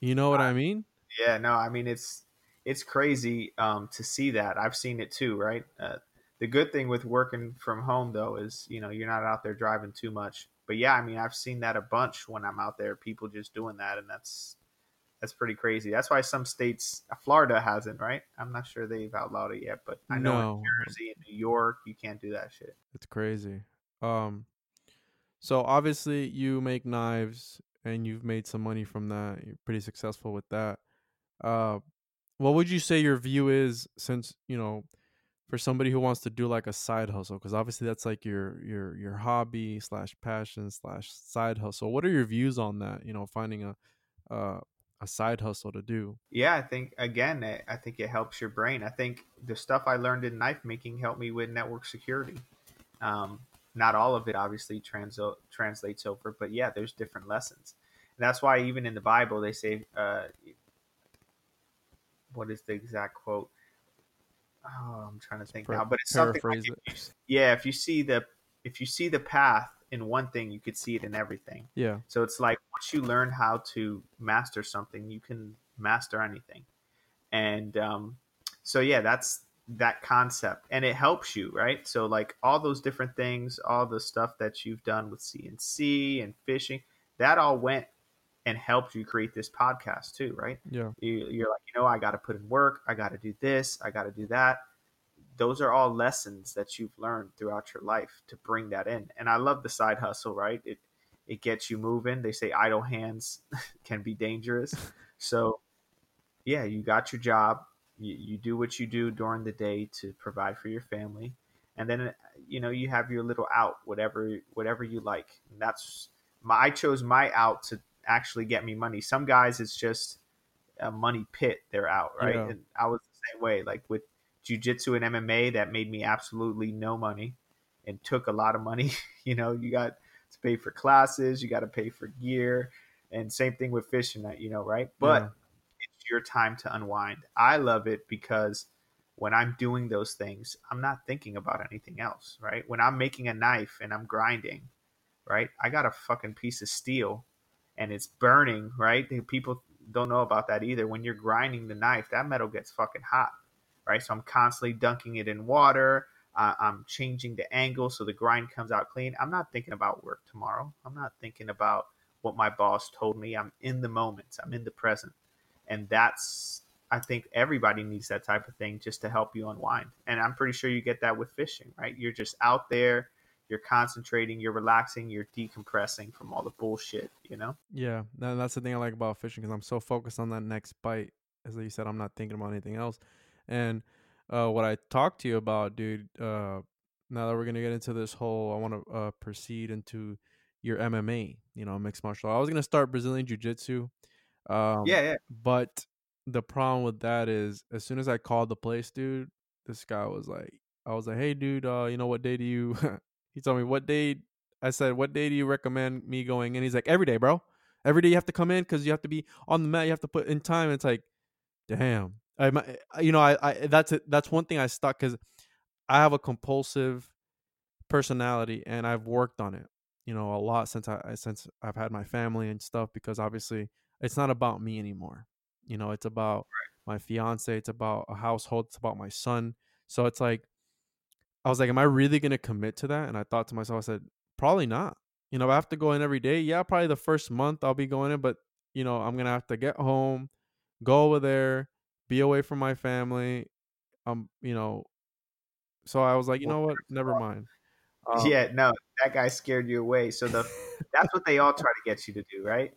Speaker 1: you know what i mean
Speaker 2: Yeah, no, I mean it's it's crazy um, to see that. I've seen it too, right? Uh, the good thing with working from home though is you know you're not out there driving too much. But yeah, I mean I've seen that a bunch when I'm out there, people just doing that, and that's that's pretty crazy. That's why some states, Florida hasn't, right? I'm not sure they've outlawed it yet, but I know
Speaker 1: No.
Speaker 2: in Jersey and New York you can't do that shit.
Speaker 1: it's crazy um so obviously you make knives and you've made some money from that you're pretty successful with that uh what would you say your view is since you know for somebody who wants to do like a side hustle because obviously that's like your your your hobby slash passion slash side hustle what are your views on that you know finding a uh, a side hustle to do
Speaker 2: Yeah, I think again, I I think it helps your brain. I think the stuff I learned in knife making helped me with network security. Um, not all of it obviously transo- translates over, but yeah, there's different lessons. And that's why even in the Bible they say, uh, what is the exact quote? Oh, I'm trying to think
Speaker 1: Par-
Speaker 2: now, but it's something like if you, yeah, if you see the if you see the path in one thing, you could see it in everything.
Speaker 1: yeah
Speaker 2: So it's like once you learn how to master something, you can master anything. And um, so yeah, that's that concept, and it helps you, right? So like all those different things, all the stuff that you've done with CNC and fishing, that all went and helped you create this podcast too, right?
Speaker 1: yeah
Speaker 2: You, you're like, you know, I got to put in work, I got to do this, I got to do that. Those are all lessons that you've learned throughout your life to bring that in. And I love the side hustle, right? It it gets you moving. They say idle hands can be dangerous. So, yeah, you got your job. You, you do what you do during the day to provide for your family, and then you know you have your little out, whatever whatever you like. And that's my. I chose my out to actually get me money. Some guys, it's just a money pit. They're out, right?
Speaker 1: Yeah.
Speaker 2: And I was the same way. Like with jujitsu and MMA, that made me absolutely no money, and took a lot of money. you know, you got to pay for classes, you got to pay for gear, and same thing with fishing. Uh, you know, right? But
Speaker 1: Yeah.
Speaker 2: Your time to unwind. I love it because when I'm doing those things, I'm not thinking about anything else, right? When I'm making a knife and I'm grinding, right? I got a fucking piece of steel and it's burning, right? People don't know about that either. When you're grinding the knife, that metal gets fucking hot, right? So I'm constantly dunking it in water. Uh, I'm changing the angle so the grind comes out clean. I'm not thinking about work tomorrow. I'm not thinking about what my boss told me. I'm in the moment. I'm in the present and that's I think everybody needs that type of thing just to help you unwind. And I'm pretty sure you get that with fishing, right? You're just out there, you're concentrating, you're relaxing, you're decompressing from all the bullshit, you know?
Speaker 1: Yeah, that's the thing I like about fishing because I'm so focused on that next bite. As you said, I'm not thinking about anything else. And uh, what I talked to you about, dude, uh, now that we're gonna get into this whole, I want to uh, proceed into your MMA, you know, mixed martial. I was gonna start Brazilian Jiu Jitsu. Um,
Speaker 2: yeah, yeah.
Speaker 1: But the problem with that is, as soon as I called the place, dude, this guy was like, I was like, hey, dude, uh, you know what day do you? he told me what day. I said, what day do you recommend me going? And he's like, every day, bro. Every day you have to come in because you have to be on the mat. You have to put in time. it's like, damn. I, you know, I, I that's it. That's one thing I stuck because I have a compulsive personality and I've worked on it. You know, a lot since I since I've had my family and stuff because obviously it's not about me anymore. You know, it's about my fiance. It's about a household. It's about my son. So it's like, I was like, am I really going to commit to that? And I thought to myself, I said, probably not. You know, I have to go in every day. Yeah, probably the first month I'll be going in, but, you know, I'm going to have to get home, go over there, be away from my family. Um, you know, so I was like, you know what? Never mind.
Speaker 2: Um, yeah, no, that guy scared you away. So the that's what they all try to get you to do, right?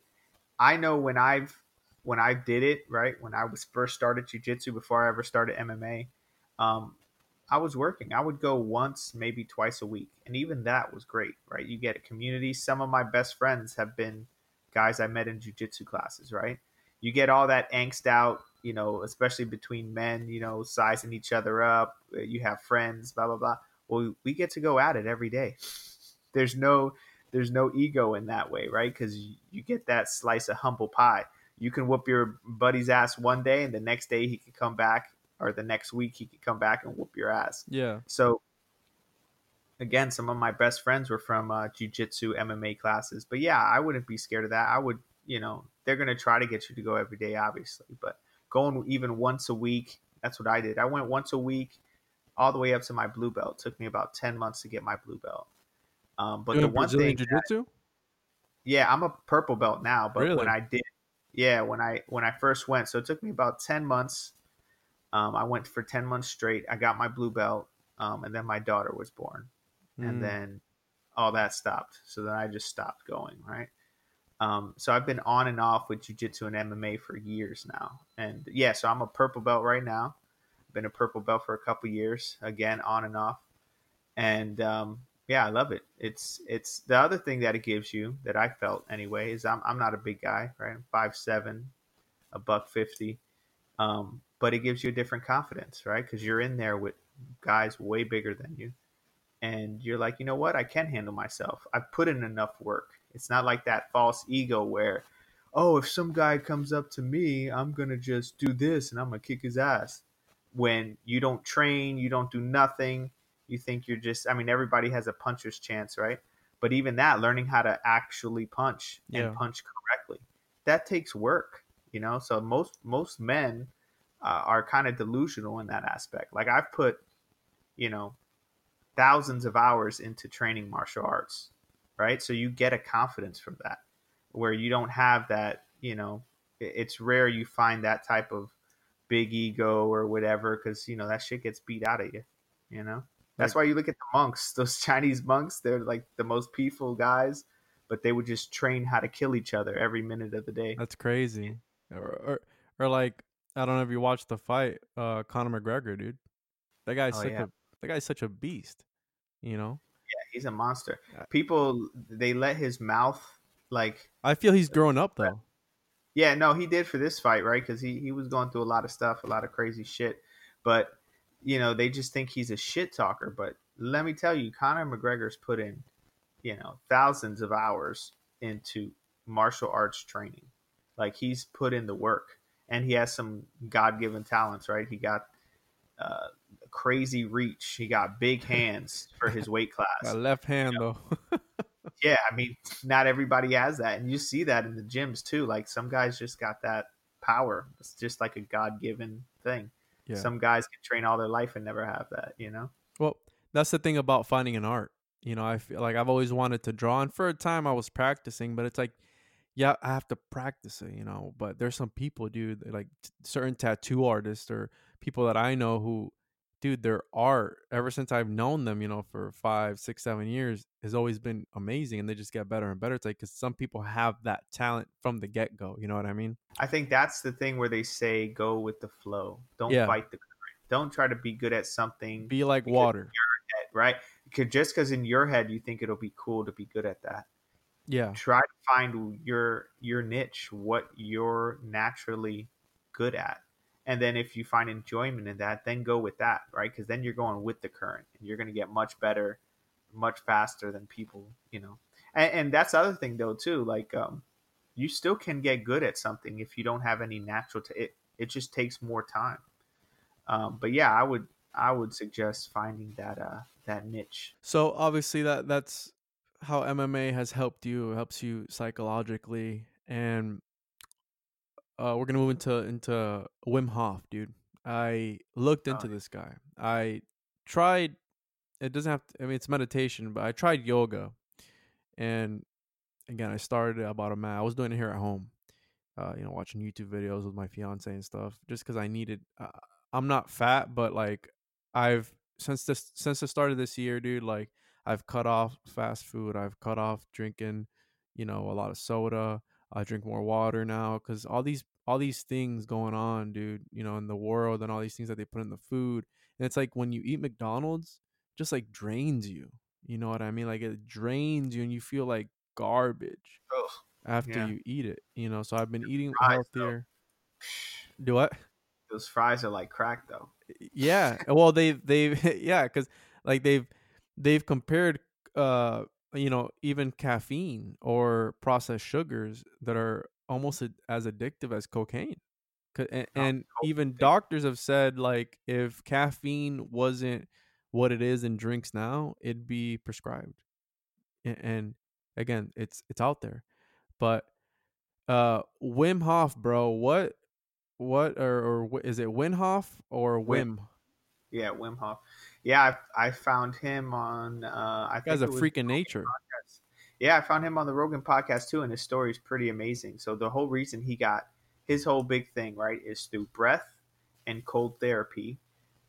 Speaker 2: I know when I've when I did it, right, when I was first started jujitsu before I ever started MMA, um, I was working. I would go once, maybe twice a week, and even that was great, right? You get a community. Some of my best friends have been guys I met in jujitsu classes, right? You get all that angst out, you know, especially between men, you know, sizing each other up. You have friends, blah blah blah. Well, we get to go at it every day. There's no there's no ego in that way, right? Because you get that slice of humble pie you can whoop your buddy's ass one day and the next day he could come back or the next week he could come back and whoop your ass.
Speaker 1: Yeah.
Speaker 2: So again, some of my best friends were from uh, jiu-jitsu MMA classes. But yeah, I wouldn't be scared of that. I would, you know, they're going to try to get you to go every day obviously, but going even once a week, that's what I did. I went once a week all the way up to my blue belt. It took me about 10 months to get my blue belt. Um, but the one Brazilian thing jiu-jitsu? That, yeah, I'm a purple belt now, but really? when I did yeah, when I when I first went, so it took me about ten months. Um, I went for ten months straight. I got my blue belt, um, and then my daughter was born, mm. and then all that stopped. So then I just stopped going. Right. Um, so I've been on and off with jujitsu and MMA for years now, and yeah, so I'm a purple belt right now. Been a purple belt for a couple years, again on and off, and um, yeah, I love it. It's it's the other thing that it gives you that I felt anyway is I'm I'm not a big guy, right? I'm five seven, a buck fifty, um, but it gives you a different confidence, right? Because you're in there with guys way bigger than you, and you're like, you know what? I can handle myself. I've put in enough work. It's not like that false ego where, oh, if some guy comes up to me, I'm gonna just do this and I'm gonna kick his ass. When you don't train, you don't do nothing you think you're just i mean everybody has a puncher's chance right? But even that learning how to actually punch and yeah. punch correctly that takes work you know? So most most men uh, are kind of delusional in that aspect. Like i've put you know thousands of hours into training martial arts right? So you get a confidence from that where you don't have that you know it's rare you find that type of big ego or whatever because you know that shit gets beat out of you you know that's like, why you look at the monks, those Chinese monks, they're like the most peaceful guys, but they would just train how to kill each other every minute of the day.
Speaker 1: That's crazy. Or, or, or like, I don't know if you watched the fight, uh, Conor McGregor, dude. That guy's oh, such yeah. a that guy's such a beast, you know?
Speaker 2: Yeah, he's a monster. People they let his mouth like
Speaker 1: I feel he's growing up though.
Speaker 2: Yeah, no, he did for this fight, right? Because he, he was going through a lot of stuff, a lot of crazy shit. But you know, they just think he's a shit talker. But let me tell you, Conor McGregor's put in, you know, thousands of hours into martial arts training. Like he's put in the work, and he has some God given talents, right? He got uh, crazy reach. He got big hands for his weight class.
Speaker 1: Got left hand you know?
Speaker 2: though. yeah, I mean, not everybody has that, and you see that in the gyms too. Like some guys just got that power. It's just like a God given thing. Yeah. Some guys can train all their life and never have that, you know?
Speaker 1: Well, that's the thing about finding an art. You know, I feel like I've always wanted to draw, and for a time I was practicing, but it's like, yeah, I have to practice it, you know. But there's some people, dude, like t- certain tattoo artists or people that I know who dude, their art ever since I've known them, you know, for five, six, seven years has always been amazing, and they just get better and better. It's like because some people have that talent from the get go. You know what I mean?
Speaker 2: I think that's the thing where they say go with the flow. Don't yeah. fight the current. Don't try to be good at something.
Speaker 1: Be like water,
Speaker 2: head, right? Because just because in your head you think it'll be cool to be good at that.
Speaker 1: Yeah.
Speaker 2: Try to find your your niche, what you're naturally good at and then if you find enjoyment in that then go with that right? Because then you're going with the current and you're going to get much better much faster than people you know. And, and that's the other thing though too like um you still can get good at something if you don't have any natural t- it it just takes more time. Um but yeah i would i would suggest finding that uh that niche.
Speaker 1: So obviously that that's how MMA has helped you, helps you psychologically, and uh, we're gonna move into into Wim Hof, dude. I looked
Speaker 2: Oh,
Speaker 1: into this guy. I tried. It doesn't have. To, I mean, it's meditation, but I tried yoga, and again, I started about a mat. I was doing it here at home. Uh, you know, watching YouTube videos with my fiance and stuff, just because I needed. Uh, I'm not fat, but like I've since this since the start of this year, dude. Like I've cut off fast food. I've cut off drinking, you know, a lot of soda. I drink more water now because all these all these things going on, dude. You know, in the world and all these things that they put in the food, and it's like when you eat McDonald's, just like drains you. You know what I mean? Like it drains you, and you feel like garbage after
Speaker 2: Yeah.
Speaker 1: you eat it. You know, so I've been eating
Speaker 2: fries, though.
Speaker 1: healthier. Do what?
Speaker 2: those fries are like crack though
Speaker 1: yeah well they've they've yeah because like they've they've compared uh you know even caffeine or processed sugars that are almost a- as addictive as cocaine
Speaker 2: Oh,
Speaker 1: and even doctors have said like if caffeine wasn't what it is in drinks now it'd be prescribed A- and again it's it's out there but uh wim hof bro what what or, or is it wim hof or
Speaker 2: Wim.
Speaker 1: wim
Speaker 2: Yeah, Wim Hof. Yeah, I, I found him on. Uh, I
Speaker 1: guy's
Speaker 2: think
Speaker 1: a freak nature
Speaker 2: podcast. Yeah, I found him on the Rogan podcast too, and his story is pretty amazing. So the whole reason he got his whole big thing right is through breath and cold therapy.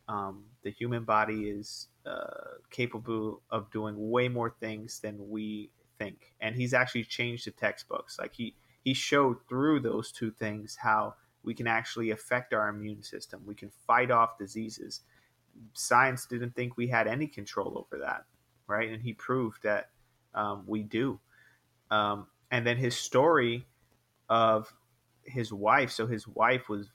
Speaker 2: Um, the human body is uh, capable of doing way more things than we think, and he's actually changed the textbooks. Like he he showed through those two things how we can actually affect our immune system. We can fight off diseases science didn't think we had any control over that, right? And he proved that um, we do. Um, and then his story of his wife. So his wife was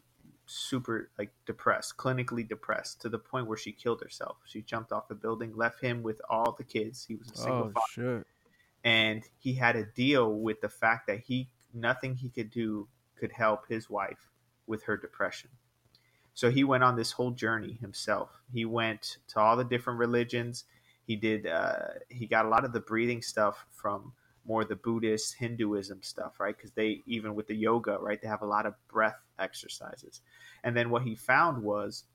Speaker 2: super like depressed, clinically depressed, to the point where she killed herself. She jumped off a building, left him with all the kids. He was a single
Speaker 1: oh
Speaker 2: father
Speaker 1: shit
Speaker 2: and he had to deal with the fact that he nothing he could do could help his wife with her depression so he went on this whole journey himself. He went to all the different religions. He did uh, he got a lot of the breathing stuff from more the buddhist hinduism stuff right? Because they even with the yoga right they have a lot of breath exercises. And then what he found was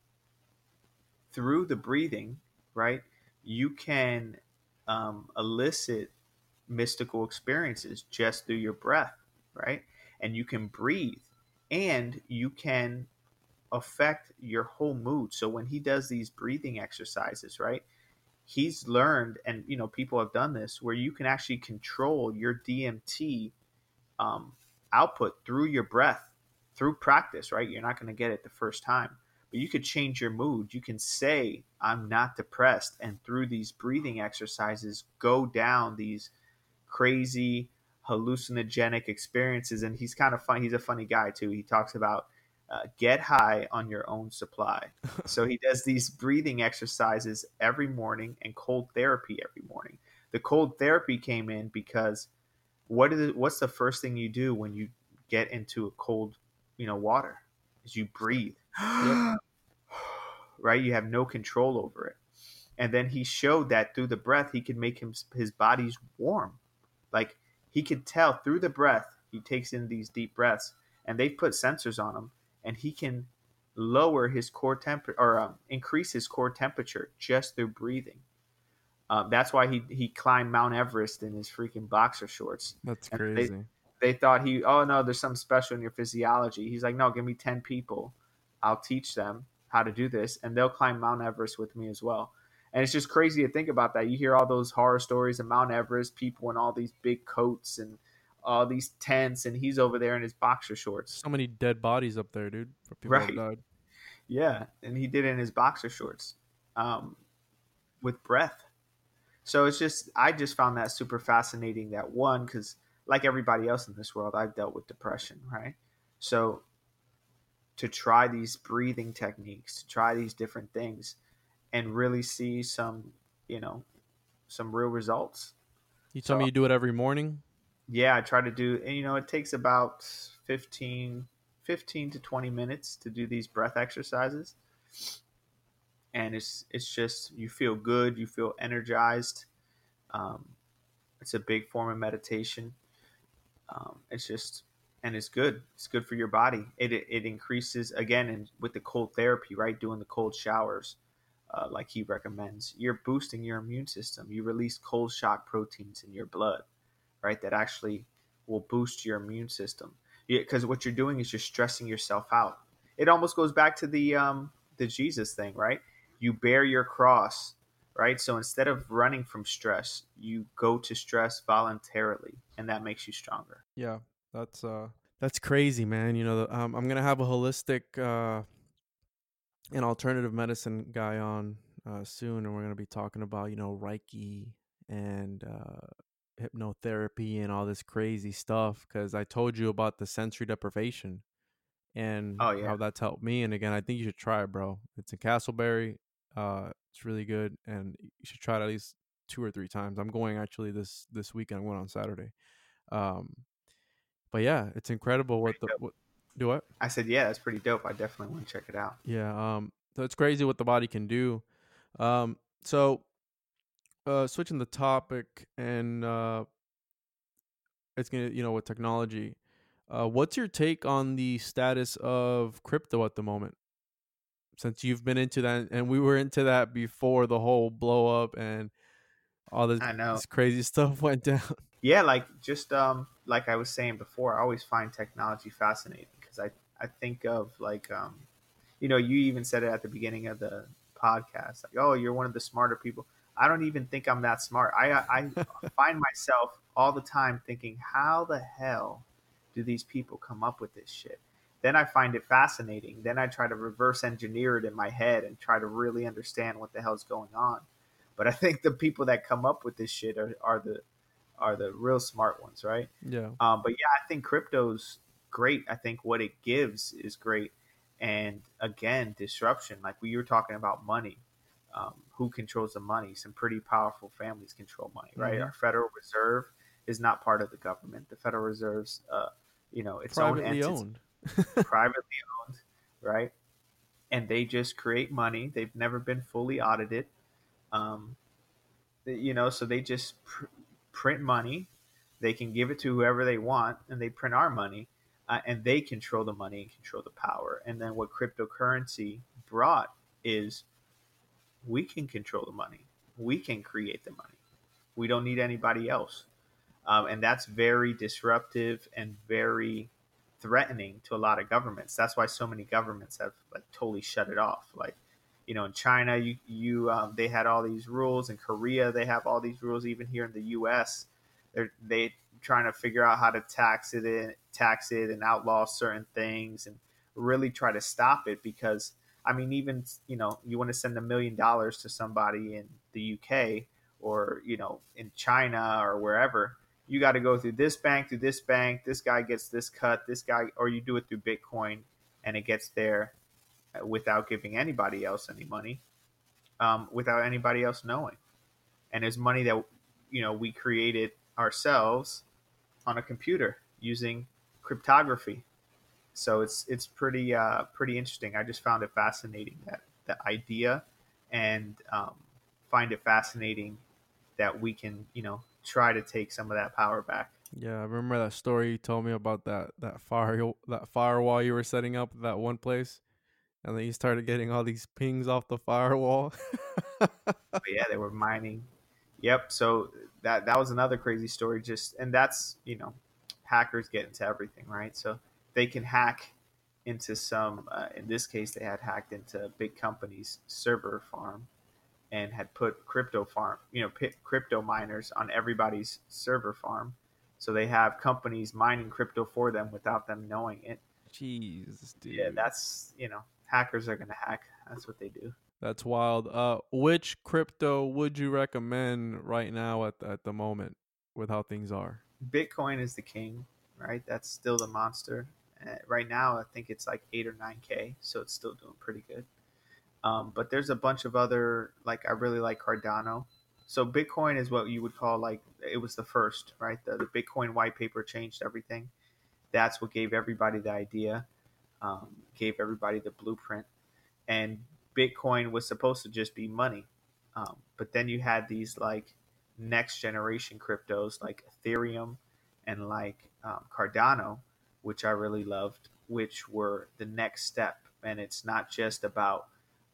Speaker 2: through the breathing right you can um, elicit mystical experiences just through your breath, right? And you can breathe and you can affect your whole mood. So when he does these breathing exercises, right? He's learned, and you know, people have done this where you can actually control your DMT um, output through your breath, through practice, right? You're not going to get it the first time, but you could change your mood. You can say, I'm not depressed. And through these breathing exercises, go down these crazy hallucinogenic experiences and he's kind of fun he's a funny guy too he talks about uh, get high on your own supply. So he does these breathing exercises every morning and cold therapy every morning. The cold therapy came in because what is it, what's the first thing you do when you get into a cold you know water? Is you breathe. Right? You have no control over it. And then he showed that through the breath he could make him his body's warm. Like he could tell through the breath he takes in these deep breaths and they've put sensors on him and he can lower his core temperature or um, increase his core temperature just through breathing. Um, that's why he, he climbed mount everest in his freaking boxer shorts.
Speaker 1: That's
Speaker 2: And they-
Speaker 1: crazy.
Speaker 2: they thought he oh no there's something special in your physiology. He's like no give me 10 people. I'll teach them how to do this. And they'll climb mount everest with me as well. And it's just crazy to think about that. You hear all those horror stories of mount everest people in all these big coats and all these tents and he's over there in his boxer shorts
Speaker 1: so many dead bodies up there dude for people
Speaker 2: Right. yeah and he did it in his boxer shorts um, with breath so it's just i just found that super fascinating that one because like everybody else in this world i've dealt with depression right so to try these breathing techniques, to try these different things, and really see some, you know, some real results.
Speaker 1: You tell
Speaker 2: So-
Speaker 1: me you do it every morning.
Speaker 2: Yeah, I try to do, and you know, it takes about 15, 15 to 20 minutes to do these breath exercises. And it's it's just you feel good, you feel energized. Um, it's a big form of meditation. Um, it's just and it's good. It's good for your body. It it, it increases again, and with the cold therapy, right? Doing the cold showers, uh, like he recommends, you're boosting your immune system. You release cold shock proteins in your blood right? That actually will boost your immune system. Because what you're doing is you're stressing yourself out. It almost goes back to the um, the Jesus thing, right? You bear your cross, right? So instead of running from stress, you go to stress voluntarily, and that makes you stronger.
Speaker 1: Yeah, that's uh that's crazy, man. You know, um, I'm gonna have a holistic uh an alternative medicine guy on uh soon, and we're gonna be talking about you know Reiki and uh hypnotherapy and all this crazy stuff. Because I told you about the sensory deprivation and
Speaker 2: Oh, yeah.
Speaker 1: how that's helped me. And again, I think you should try it, bro. It's in Casselberry. Uh, it's really good, and you should try it at least two or three times. I'm going actually this this weekend. I'm going on Saturday. Um, but yeah, it's incredible what the what do what?
Speaker 2: I said, yeah, that's pretty dope. I definitely want to check it out.
Speaker 1: Yeah, um, so it's crazy what the body can do. Um, so uh, switching the topic and uh, it's gonna you know with technology. Uh, what's your take on the status of crypto at the moment? Since you've been into that, and we were into that before the whole blow up and all this, this crazy stuff went down.
Speaker 2: Yeah, like just um like I was saying before, I always find technology fascinating because I I think of like um you know you even said it at the beginning of the podcast like oh you're one of the smarter people. I don't even think I'm that smart. I I find myself all the time thinking how the hell do these people come up with this shit? Then I find it fascinating. Then I try to reverse engineer it in my head and try to really understand what the hell's going on. But I think the people that come up with this shit are, are the are the real smart ones, right?
Speaker 1: Yeah,
Speaker 2: Um, but yeah, I think crypto's great. I think what it gives is great. And again, disruption. Like we were talking about money. Um, who controls the money? Some pretty powerful families control money, right?
Speaker 1: Mhm.
Speaker 2: Our Federal Reserve is not part of the government. The Federal Reserve's, uh, you know, its own
Speaker 1: privately
Speaker 2: entity
Speaker 1: owned.
Speaker 2: privately owned, right? And they just create money. They've never been fully audited. Um, you know, so they just pr- print money. They can give it to whoever they want, and they print our money, uh, and they control the money and control the power. And then what cryptocurrency brought is we can control the money. We can create the money. We don't need anybody else. Um, and that's very disruptive and very threatening to a lot of governments. That's why so many governments have like totally shut it off. Like, you know, in China, you you um, they had all these rules. In Korea, they have all these rules. Even here in the U.S., they're they trying to figure out how to tax it in, tax it and outlaw certain things and really try to stop it because I mean, even you know, you want to send a million dollars to somebody in the UK or you know in China or wherever, you got to go through this bank, through this bank. This guy gets this cut. This guy, or you do it through Bitcoin, and it gets there uh, without giving anybody else any money, um, without anybody else knowing. And it's money that you know we created ourselves on a computer using cryptography. So it's it's pretty uh, pretty interesting. I just found it fascinating that the idea, and um, find it fascinating that we can you know try to take some of that power back.
Speaker 1: Yeah, I remember that story you told me about that that fire that firewall you were setting up that one place, and then you started getting all these pings off the firewall.
Speaker 2: Yeah, they were mining. Yep. So that that was another crazy story. Just and that's you know, hackers get into everything, right? So they can hack into some. Uh, in this case, they had hacked into a big company's server farm and had put crypto farm, you know, crypto miners on everybody's server farm. So they have companies mining crypto for them without them knowing it.
Speaker 1: Jeez, dude.
Speaker 2: Yeah, that's you know, hackers are gonna hack. That's what they do.
Speaker 1: That's wild. Uh, which crypto would you recommend right now at at the moment with how things are?
Speaker 2: Bitcoin is the king, right? That's still the monster, right now, I think it's like eight or nine k, so it's still doing pretty good. Um, but there's a bunch of other like I really like Cardano. So Bitcoin is what you would call like it was the first, right? The, the Bitcoin white paper changed everything. That's what gave everybody the idea, um, gave everybody the blueprint, and Bitcoin was supposed to just be money. Um, but then you had these like next generation cryptos like Ethereum and like um, Cardano, which I really loved, which were the next step. And it's not just about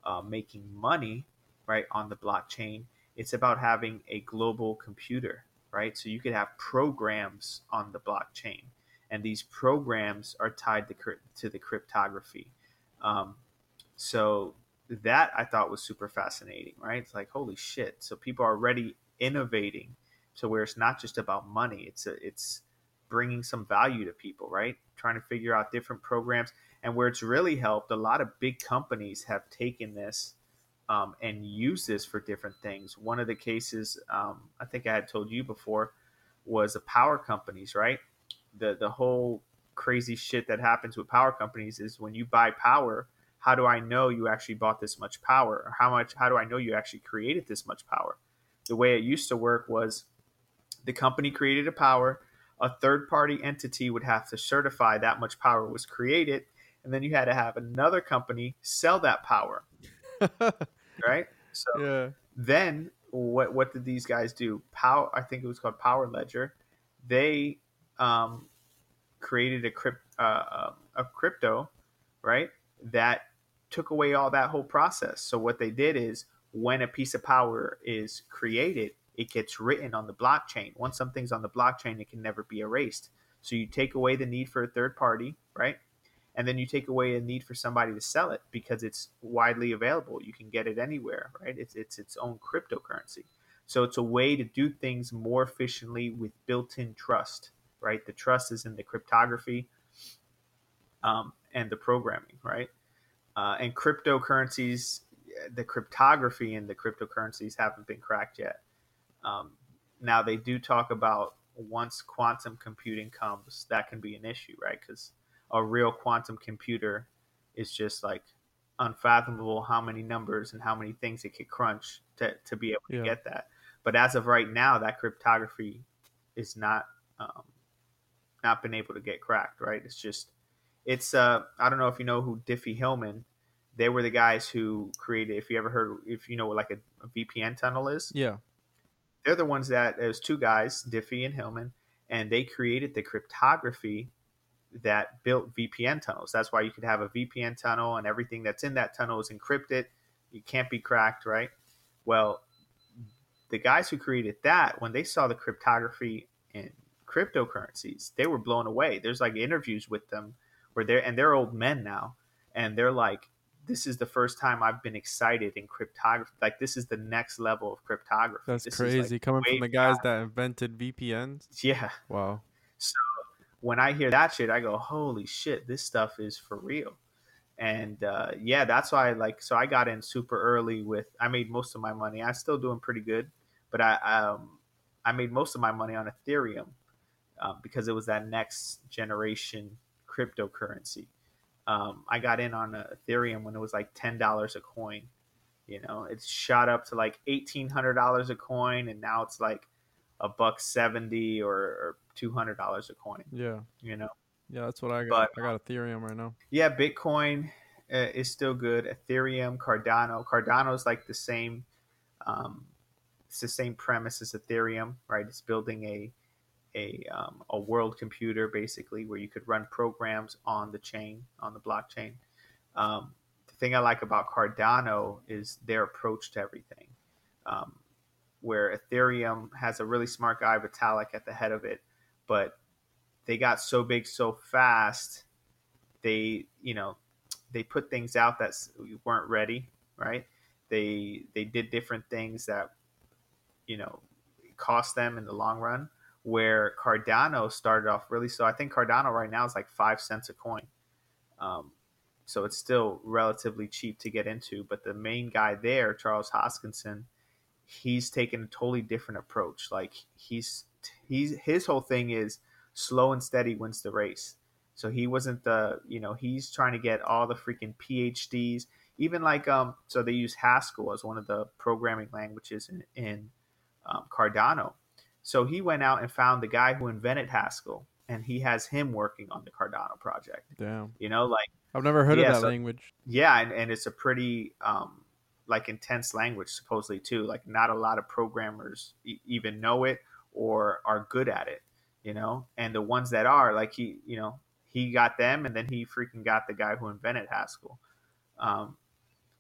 Speaker 2: uh, making money, right, on the blockchain. It's about having a global computer, right? So you could have programs on the blockchain, and these programs are tied to, to the cryptography. Um, so that I thought was super fascinating, right? It's like holy shit! So people are already innovating to where it's not just about money; it's a, it's bringing some value to people, right? Trying to figure out different programs, and where it's really helped. A lot of big companies have taken this um, and used this for different things. One of the cases um, I think I had told you before was the power companies, right? The the whole crazy shit that happens with power companies is when you buy power how do I know you actually bought this much power? Or how much how do I know you actually created this much power? The way it used to work was the company created a power, a third party entity would have to certify that much power was created, and then you had to have another company sell that power. right? So yeah. then what what did these guys do? Power I think it was called Power Ledger. They um, created a crypt, uh, um, a crypto, right? That took away all that whole process. So what they did is when a piece of power is created, it gets written on the blockchain. Once something's on the blockchain, it can never be erased. So you take away the need for a third party, right? And then you take away a need for somebody to sell it because it's widely available. You can get it anywhere, right? It's it's its own cryptocurrency. So it's a way to do things more efficiently with built-in trust, right? The trust is in the cryptography um, and the programming, right? Uh, and cryptocurrencies, the cryptography and the cryptocurrencies haven't been cracked yet. Um, now they do talk about once quantum computing comes, that can be an issue, right? Because a real quantum computer is just like unfathomable how many numbers and how many things it could crunch to, to be able to yeah. get that. But as of right now, that cryptography is not um, not been able to get cracked, right? It's just it's uh I don't know if you know who Diffie-Hellman. They were the guys who created. If you ever heard, if you know what like a, a VPN tunnel is,
Speaker 1: yeah,
Speaker 2: they're the ones that there's two guys, Diffie and Hellman, and they created the cryptography that built VPN tunnels. That's why you could have a VPN tunnel and everything that's in that tunnel is encrypted. You can't be cracked, right? Well, the guys who created that, when they saw the cryptography in cryptocurrencies, they were blown away. There's like interviews with them where they're and they're old men now, and they're like, this is the first time I've been excited in cryptography. Like this is the next level of cryptography.
Speaker 1: That's
Speaker 2: this
Speaker 1: crazy.
Speaker 2: Like
Speaker 1: Coming from the guys that invented VPNs.
Speaker 2: Yeah.
Speaker 1: Wow.
Speaker 2: So when I hear that shit, I go, holy shit, this stuff is for real. And uh, yeah, that's why I like. So I got in super early with. I made most of my money. I'm still doing pretty good, but I um, I made most of my money on Ethereum um, because it was that next generation cryptocurrency. Um, I got in on Ethereum when it was like ten dollars a coin. You know, it's shot up to like eighteen hundred dollars a coin, and now it's like a buck seventy or, or two hundred dollars a coin.
Speaker 1: Yeah,
Speaker 2: you know.
Speaker 1: Yeah, that's what I got. But, I got Ethereum right now.
Speaker 2: Yeah, Bitcoin uh, is still good. Ethereum, Cardano. Cardano is like the same. Um, it's the same premise as Ethereum, right? It's building a a, um, a world computer basically where you could run programs on the chain on the blockchain. Um, the thing i like about cardano is their approach to everything. Um, where ethereum has a really smart guy vitalik at the head of it but they got so big so fast they you know they put things out that weren't ready right? They they did different things that you know cost them in the long run where Cardano started off really so. I think Cardano right now is like five cents a coin. Um, so it's still relatively cheap to get into. But the main guy there, Charles Hoskinson, he's taken a totally different approach. Like he's he's his whole thing is slow and steady wins the race. So he wasn't the, you know, he's trying to get all the freaking PhDs. Even like, um, so they use Haskell as one of the programming languages in, in um, Cardano. So he went out and found the guy who invented Haskell, and he has him working on the Cardano project.
Speaker 1: Damn.
Speaker 2: You know, like
Speaker 1: I've never heard
Speaker 2: Yeah,
Speaker 1: of that
Speaker 2: so-
Speaker 1: language.
Speaker 2: yeah, and, and it's a pretty um, like intense language supposedly too. Like not a lot of programmers e- even know it or are good at it. You know, and the ones that are like he, you know, he got them, and then he freaking got the guy who invented Haskell. Um,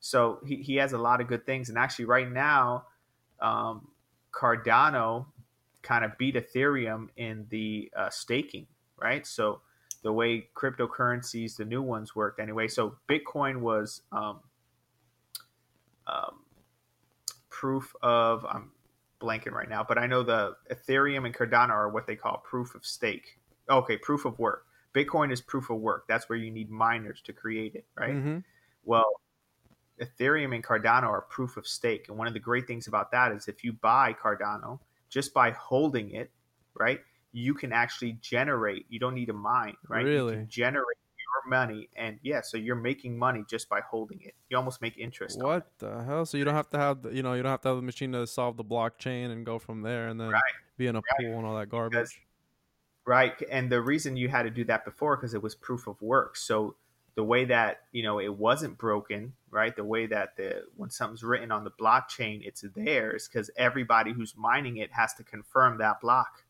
Speaker 2: so he, he has a lot of good things, and actually right now, um, Cardano kind of beat Ethereum in the uh, staking, right? So the way cryptocurrencies, the new ones worked anyway. So Bitcoin was um, um, proof of, I'm blanking right now, but I know the Ethereum and Cardano are what they call proof of stake. Okay, proof of work. Bitcoin is proof of work. That's where you need miners to create it, right?
Speaker 1: hmm
Speaker 2: Well, Ethereum and Cardano are proof of stake. And one of the great things about that is if you buy Cardano, just by holding it, right, you can actually generate, you don't need to mine, right? You
Speaker 1: Really?
Speaker 2: can generate your money. And yeah, so you're making money just by holding it. You almost make interest.
Speaker 1: What the hell? So you don't have to have, the, you know, you don't have to have the machine to solve the blockchain and go from there and then
Speaker 2: Right.
Speaker 1: be in a pool and all that garbage.
Speaker 2: right and the reason you had to do that before because it was proof of work so the way that you know it wasn't broken right? The way that the when something's written on the blockchain it's theirs because everybody who's mining it has to confirm that block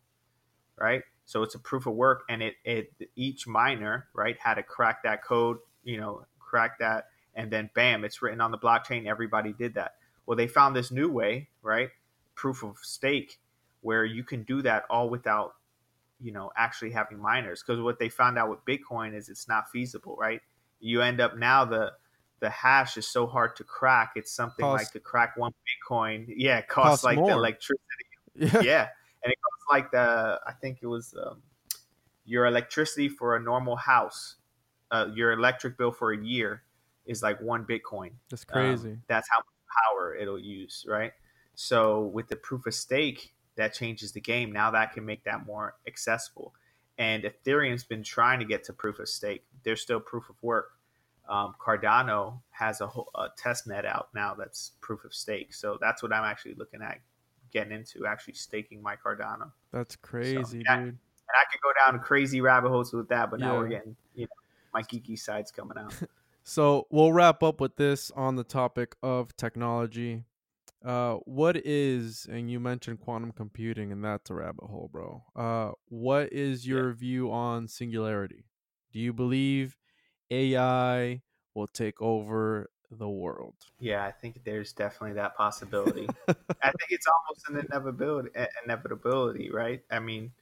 Speaker 2: right? So it's a proof of work and it, it each miner right had to crack that code you know crack that and then bam it's written on the blockchain everybody did that. Well they found this new way right proof of stake where you can do that all without you know actually having miners because what they found out with bitcoin is it's not feasible right you end up now the the hash is so hard to crack it's something
Speaker 1: Cost-
Speaker 2: like to crack one bitcoin yeah it costs,
Speaker 1: Costs
Speaker 2: like the electricity
Speaker 1: Yeah.
Speaker 2: yeah and it costs like the i think it was um, your electricity for a normal house uh, your electric bill for a year is like one bitcoin
Speaker 1: That's
Speaker 2: um,
Speaker 1: crazy.
Speaker 2: that's how much power it'll use, right? So with the proof of stake, that changes the game. Now that can make that more accessible. And Ethereum's been trying to get to proof of stake. There's still proof of work. Um, Cardano has a, whole, a test net out now that's proof of stake. So that's what I'm actually looking at getting into, actually staking my Cardano.
Speaker 1: That's crazy,
Speaker 2: yeah.
Speaker 1: dude.
Speaker 2: And I could go down crazy rabbit holes with that, but now we're getting, you know, my geeky side's coming out.
Speaker 1: So we'll wrap up with this on the topic of technology. Uh, what is, and you mentioned quantum computing, and that's a rabbit hole, bro. Uh, what is your view on singularity? Do you believe AI will take over the world?
Speaker 2: Yeah, I think there's definitely that possibility. I think it's almost an inevitability, inevitability, right? I mean,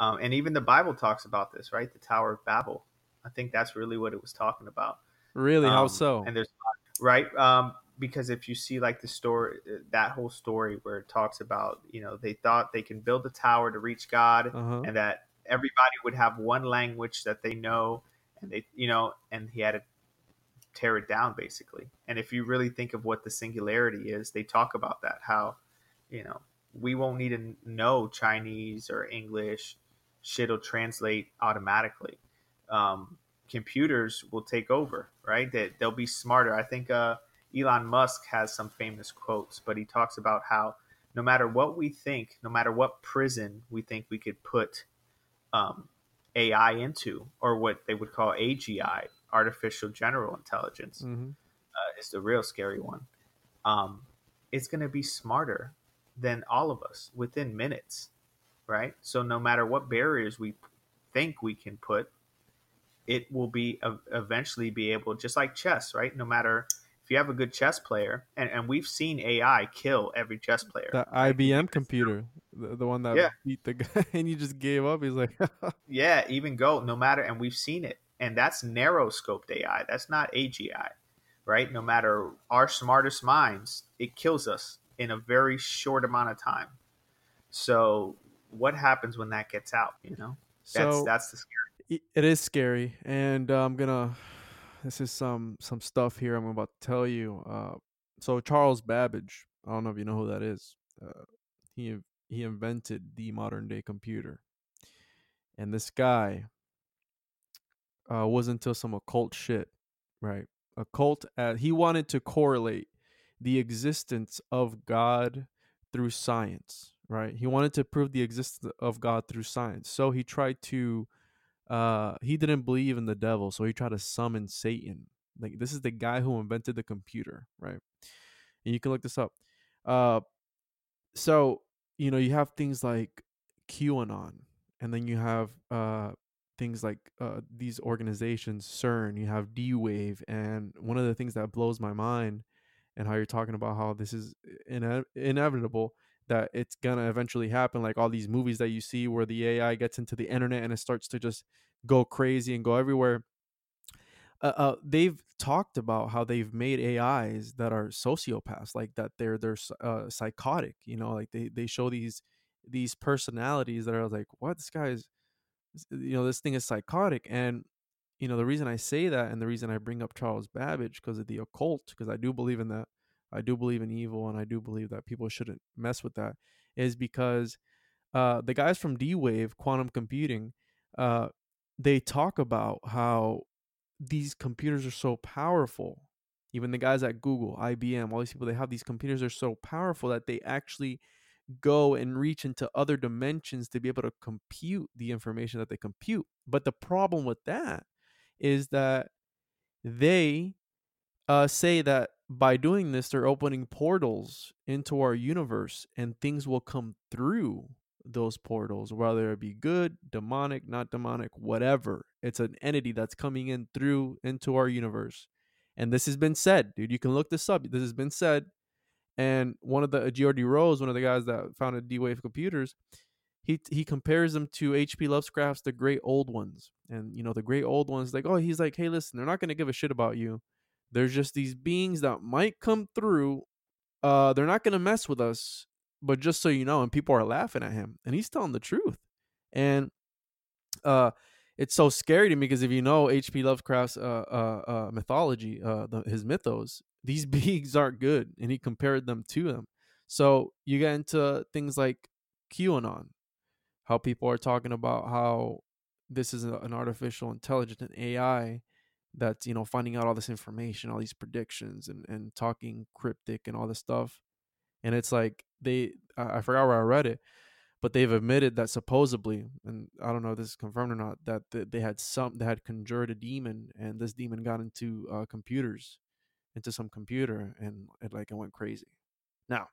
Speaker 2: um, and even the Bible talks about this, right? The Tower of Babel. I think that's really what it was talking about.
Speaker 1: Really? How
Speaker 2: Um,
Speaker 1: so?
Speaker 2: And there's right um, because if you see like the story, uh, that whole story where it talks about, you know, they thought they can build a tower to reach God,
Speaker 1: Uh-huh.
Speaker 2: and that everybody would have one language that they know, and they, you know, and he had to tear it down basically. And if you really think of what the singularity is, they talk about that how, you know, we won't need to know Chinese or English. Shit'll translate automatically. Um, computers will take over, right? That they'll be smarter. I think uh, Elon Musk has some famous quotes, but he talks about how no matter what we think, no matter what prison we think we could put um, AI into, or what they would call AGI, artificial general intelligence,
Speaker 1: hmm
Speaker 2: uh, is the real scary one. Um, it's going to be smarter than all of us within minutes, right? So no matter what barriers we think we can put, it will be ev- eventually be able, just like chess, right? No matter if you have a good chess player, and, and we've seen AI kill every chess player.
Speaker 1: The IBM computer, the, the one that
Speaker 2: Yeah.
Speaker 1: beat the guy, and he just gave up. He's like,
Speaker 2: Yeah, even go no matter, and we've seen it, and that's narrow scoped AI. That's not AGI, right? No matter our smartest minds, it kills us in a very short amount of time. So, what happens when that gets out? You know, that's
Speaker 1: so
Speaker 2: that's the scary.
Speaker 1: it is scary and uh, i'm gonna this is some some stuff here i'm about to tell you uh so charles babbage i don't know if you know who that is uh, he he invented the modern day computer and this guy uh, was into some occult shit, right? Occult. Uh, he wanted to correlate the existence of God through science, right? He wanted to prove the existence of God through science. So he tried to. Uh, he didn't believe in the devil, so he tried to summon Satan. Like this is the guy who invented the computer, right? And you can look this up. Uh, so you know you have things like QAnon, and then you have uh things like uh, these organizations, CERN, you have D Wave, and one of the things that blows my mind, and how you're talking about how this is ine- inevitable that it's gonna eventually happen, like all these movies that you see where the AI gets into the internet and it starts to just go crazy and go everywhere. Uh, uh, they've talked about how they've made AIs that are sociopaths, like that they're they're uh, psychotic. You know, like they they show these these personalities that are like, what this guy is, you know this thing is psychotic and you know the reason i say that and the reason i bring up charles babbage because of the occult because i do believe in that i do believe in evil and i do believe that people shouldn't mess with that is because uh, the guys from d-wave quantum computing uh, they talk about how these computers are so powerful even the guys at google ibm all these people they have these computers are so powerful that they actually go and reach into other dimensions to be able to compute the information that they compute. But the problem with that is that they uh, say that by doing this, they're opening portals into our universe and things will come through those portals, whether it be good, demonic, not demonic, whatever. It's an entity that's coming in through into our universe. And this has been said, dude. You can look this up. This has been said and one of the Geordie Rose, one of the guys that founded D Wave Computers, he he compares them to H.P. Lovecraft's The Great Old Ones. And you know, the Great Old Ones, like, oh, he's like, hey, listen, they're not gonna give a shit about you. There's just these beings that might come through. Uh, they're not gonna mess with us, but just so you know, and people are laughing at him, and he's telling the truth. And uh, it's so scary to me because if you know H.P. Lovecraft's uh, uh, uh, mythology, uh, the, his mythos, these beings aren't good, and he compared them to them. So you get into things like QAnon, how people are talking about how this is an artificial intelligence, an AI that's you know finding out all this information, all these predictions, and and talking cryptic and all this stuff. And it's like they, I, I forgot where I read it, but they've admitted that supposedly, and I don't know if this is confirmed or not, that they had some, they had conjured a demon, and this demon got into uh, computers, into some computer, and it like it went crazy. Now,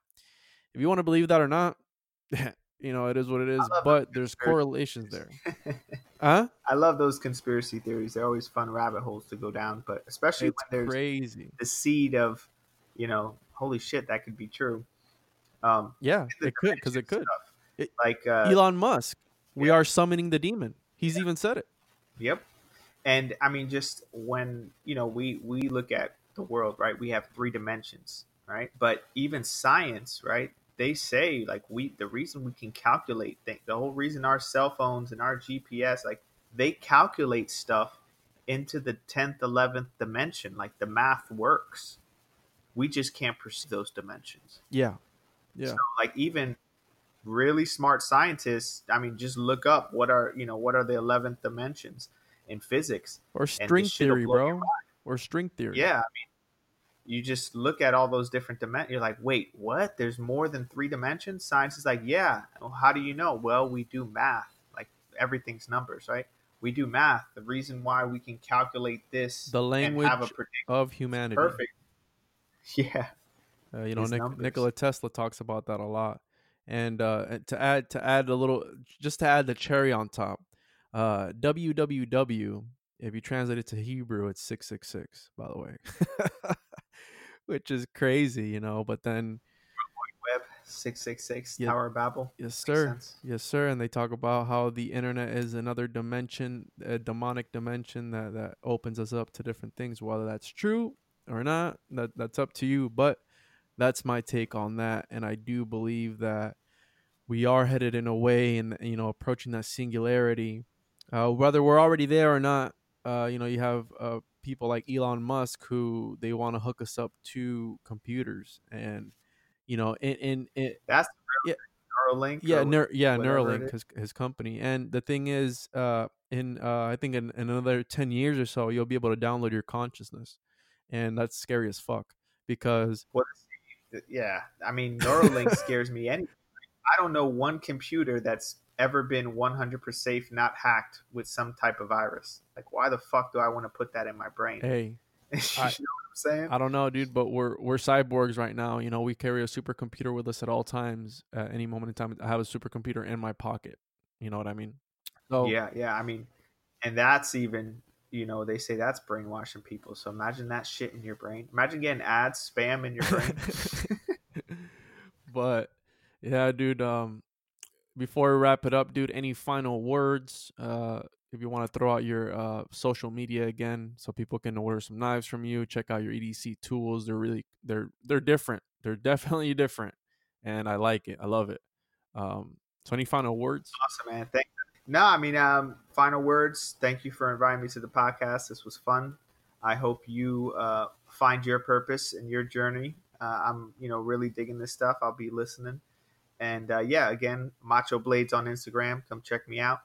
Speaker 1: if you want to believe that or not, you know it is what it is. But there's correlations there. huh?
Speaker 2: I love those conspiracy theories. They're always fun rabbit holes to go down, but especially
Speaker 1: it's
Speaker 2: when there's
Speaker 1: crazy.
Speaker 2: the seed of, you know, holy shit, that could be true. Um,
Speaker 1: yeah, it could because it could.
Speaker 2: It, like uh,
Speaker 1: Elon Musk. We yeah. are summoning the demon. He's yeah. even said it.
Speaker 2: Yep. And I mean, just when you know we we look at the world, right? We have three dimensions, right? But even science, right? They say like we the reason we can calculate things, the whole reason our cell phones and our GPS, like they calculate stuff into the tenth, eleventh dimension. Like the math works. We just can't perceive those dimensions.
Speaker 1: Yeah. Yeah.
Speaker 2: So like even really smart scientists i mean just look up what are you know what are the 11th dimensions in physics
Speaker 1: or string theory bro. or string theory.
Speaker 2: Yeah i mean you just look at all those different dimensions you're like wait what? There's more than three dimensions? Science is like yeah. Well, how do you know? Well we do math. Like everything's numbers right? We do math. The reason why we can calculate this
Speaker 1: the language of humanity.
Speaker 2: perfect. Yeah
Speaker 1: uh, you know Nik- nikola tesla talks about that a lot and uh, to add to add a little, just to add the cherry on top, uh, www. If you translate it to Hebrew, it's six six six. By the way, which is crazy, you know. But then
Speaker 2: Web six six six Tower Babel.
Speaker 1: Yes, sir. Yes, sir. And they talk about how the internet is another dimension, a demonic dimension that that opens us up to different things. Whether that's true or not, that that's up to you. But that's my take on that and i do believe that we are headed in a way and you know approaching that singularity uh, whether we're already there or not uh, you know you have uh, people like elon musk who they want to hook us up to computers and you know in, in, in
Speaker 2: that's
Speaker 1: yeah,
Speaker 2: Neuralink.
Speaker 1: yeah, Neur- yeah, Neuralink, his his company. And the thing is, uh, in uh, I think in, in another ten years or so, you'll be able to download your consciousness, and that's scary as fuck because
Speaker 2: yeah, I mean, Neuralink scares me. Any, I don't know one computer that's ever been 100% safe, not hacked with some type of virus. Like, why the fuck do I want to put that in my brain?
Speaker 1: hey,
Speaker 2: you know
Speaker 1: I-
Speaker 2: what I'm saying?
Speaker 1: I don't know, dude, but we're we're cyborgs right now. You know, we carry a supercomputer with us at all times. At any moment in time, I have a supercomputer in my pocket. You know what I mean? So
Speaker 2: Yeah, yeah. I mean, and that's even, you know, they say that's brainwashing people. So imagine that shit in your brain. Imagine getting ads, spam in your brain.
Speaker 1: but yeah, dude. Um, before we wrap it up, dude, any final words? Uh, if you want to throw out your uh social media again, so people can order some knives from you, check out your EDC tools. They're really they're they're different. They're definitely different, and I like it. I love it. Um, so any final words?
Speaker 2: awesome, man. Thank No, I mean, um, final words. Thank you for inviting me to the podcast. This was fun. I hope you uh, find your purpose in your journey. Uh, I'm, you know, really digging this stuff. I'll be listening. And uh, yeah, again, Macho Blades on Instagram. Come check me out.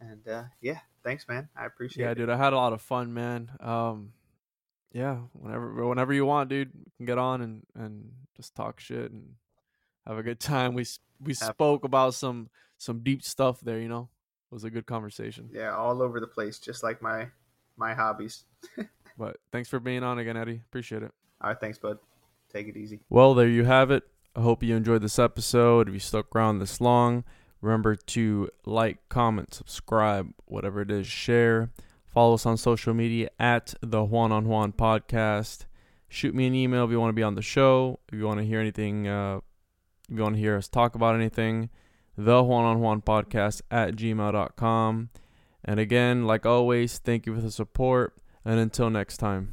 Speaker 2: And uh, yeah, thanks, man. I appreciate
Speaker 1: Yeah,
Speaker 2: it.
Speaker 1: Yeah, dude, I had a lot of fun, man. Um, yeah, whenever whenever you want, dude, you can get on and and just talk shit and have a good time. We s- we spoke about some some deep stuff there. You know, it was a good conversation.
Speaker 2: Yeah, all over the place, just like my my hobbies.
Speaker 1: But thanks for being on again, Eddie. Appreciate it.
Speaker 2: All right, thanks, bud. Take it easy.
Speaker 1: Well, there you have it. I hope you enjoyed this episode. If you stuck around this long, remember to like, comment, subscribe, whatever it is, share. Follow us on social media at the Juan on Juan podcast. Shoot me an email if you want to be on the show. If you want to hear anything, uh, if you want to hear us talk about anything, the Juan on Juan podcast at gmail.com. And again, like always, thank you for the support. And until next time.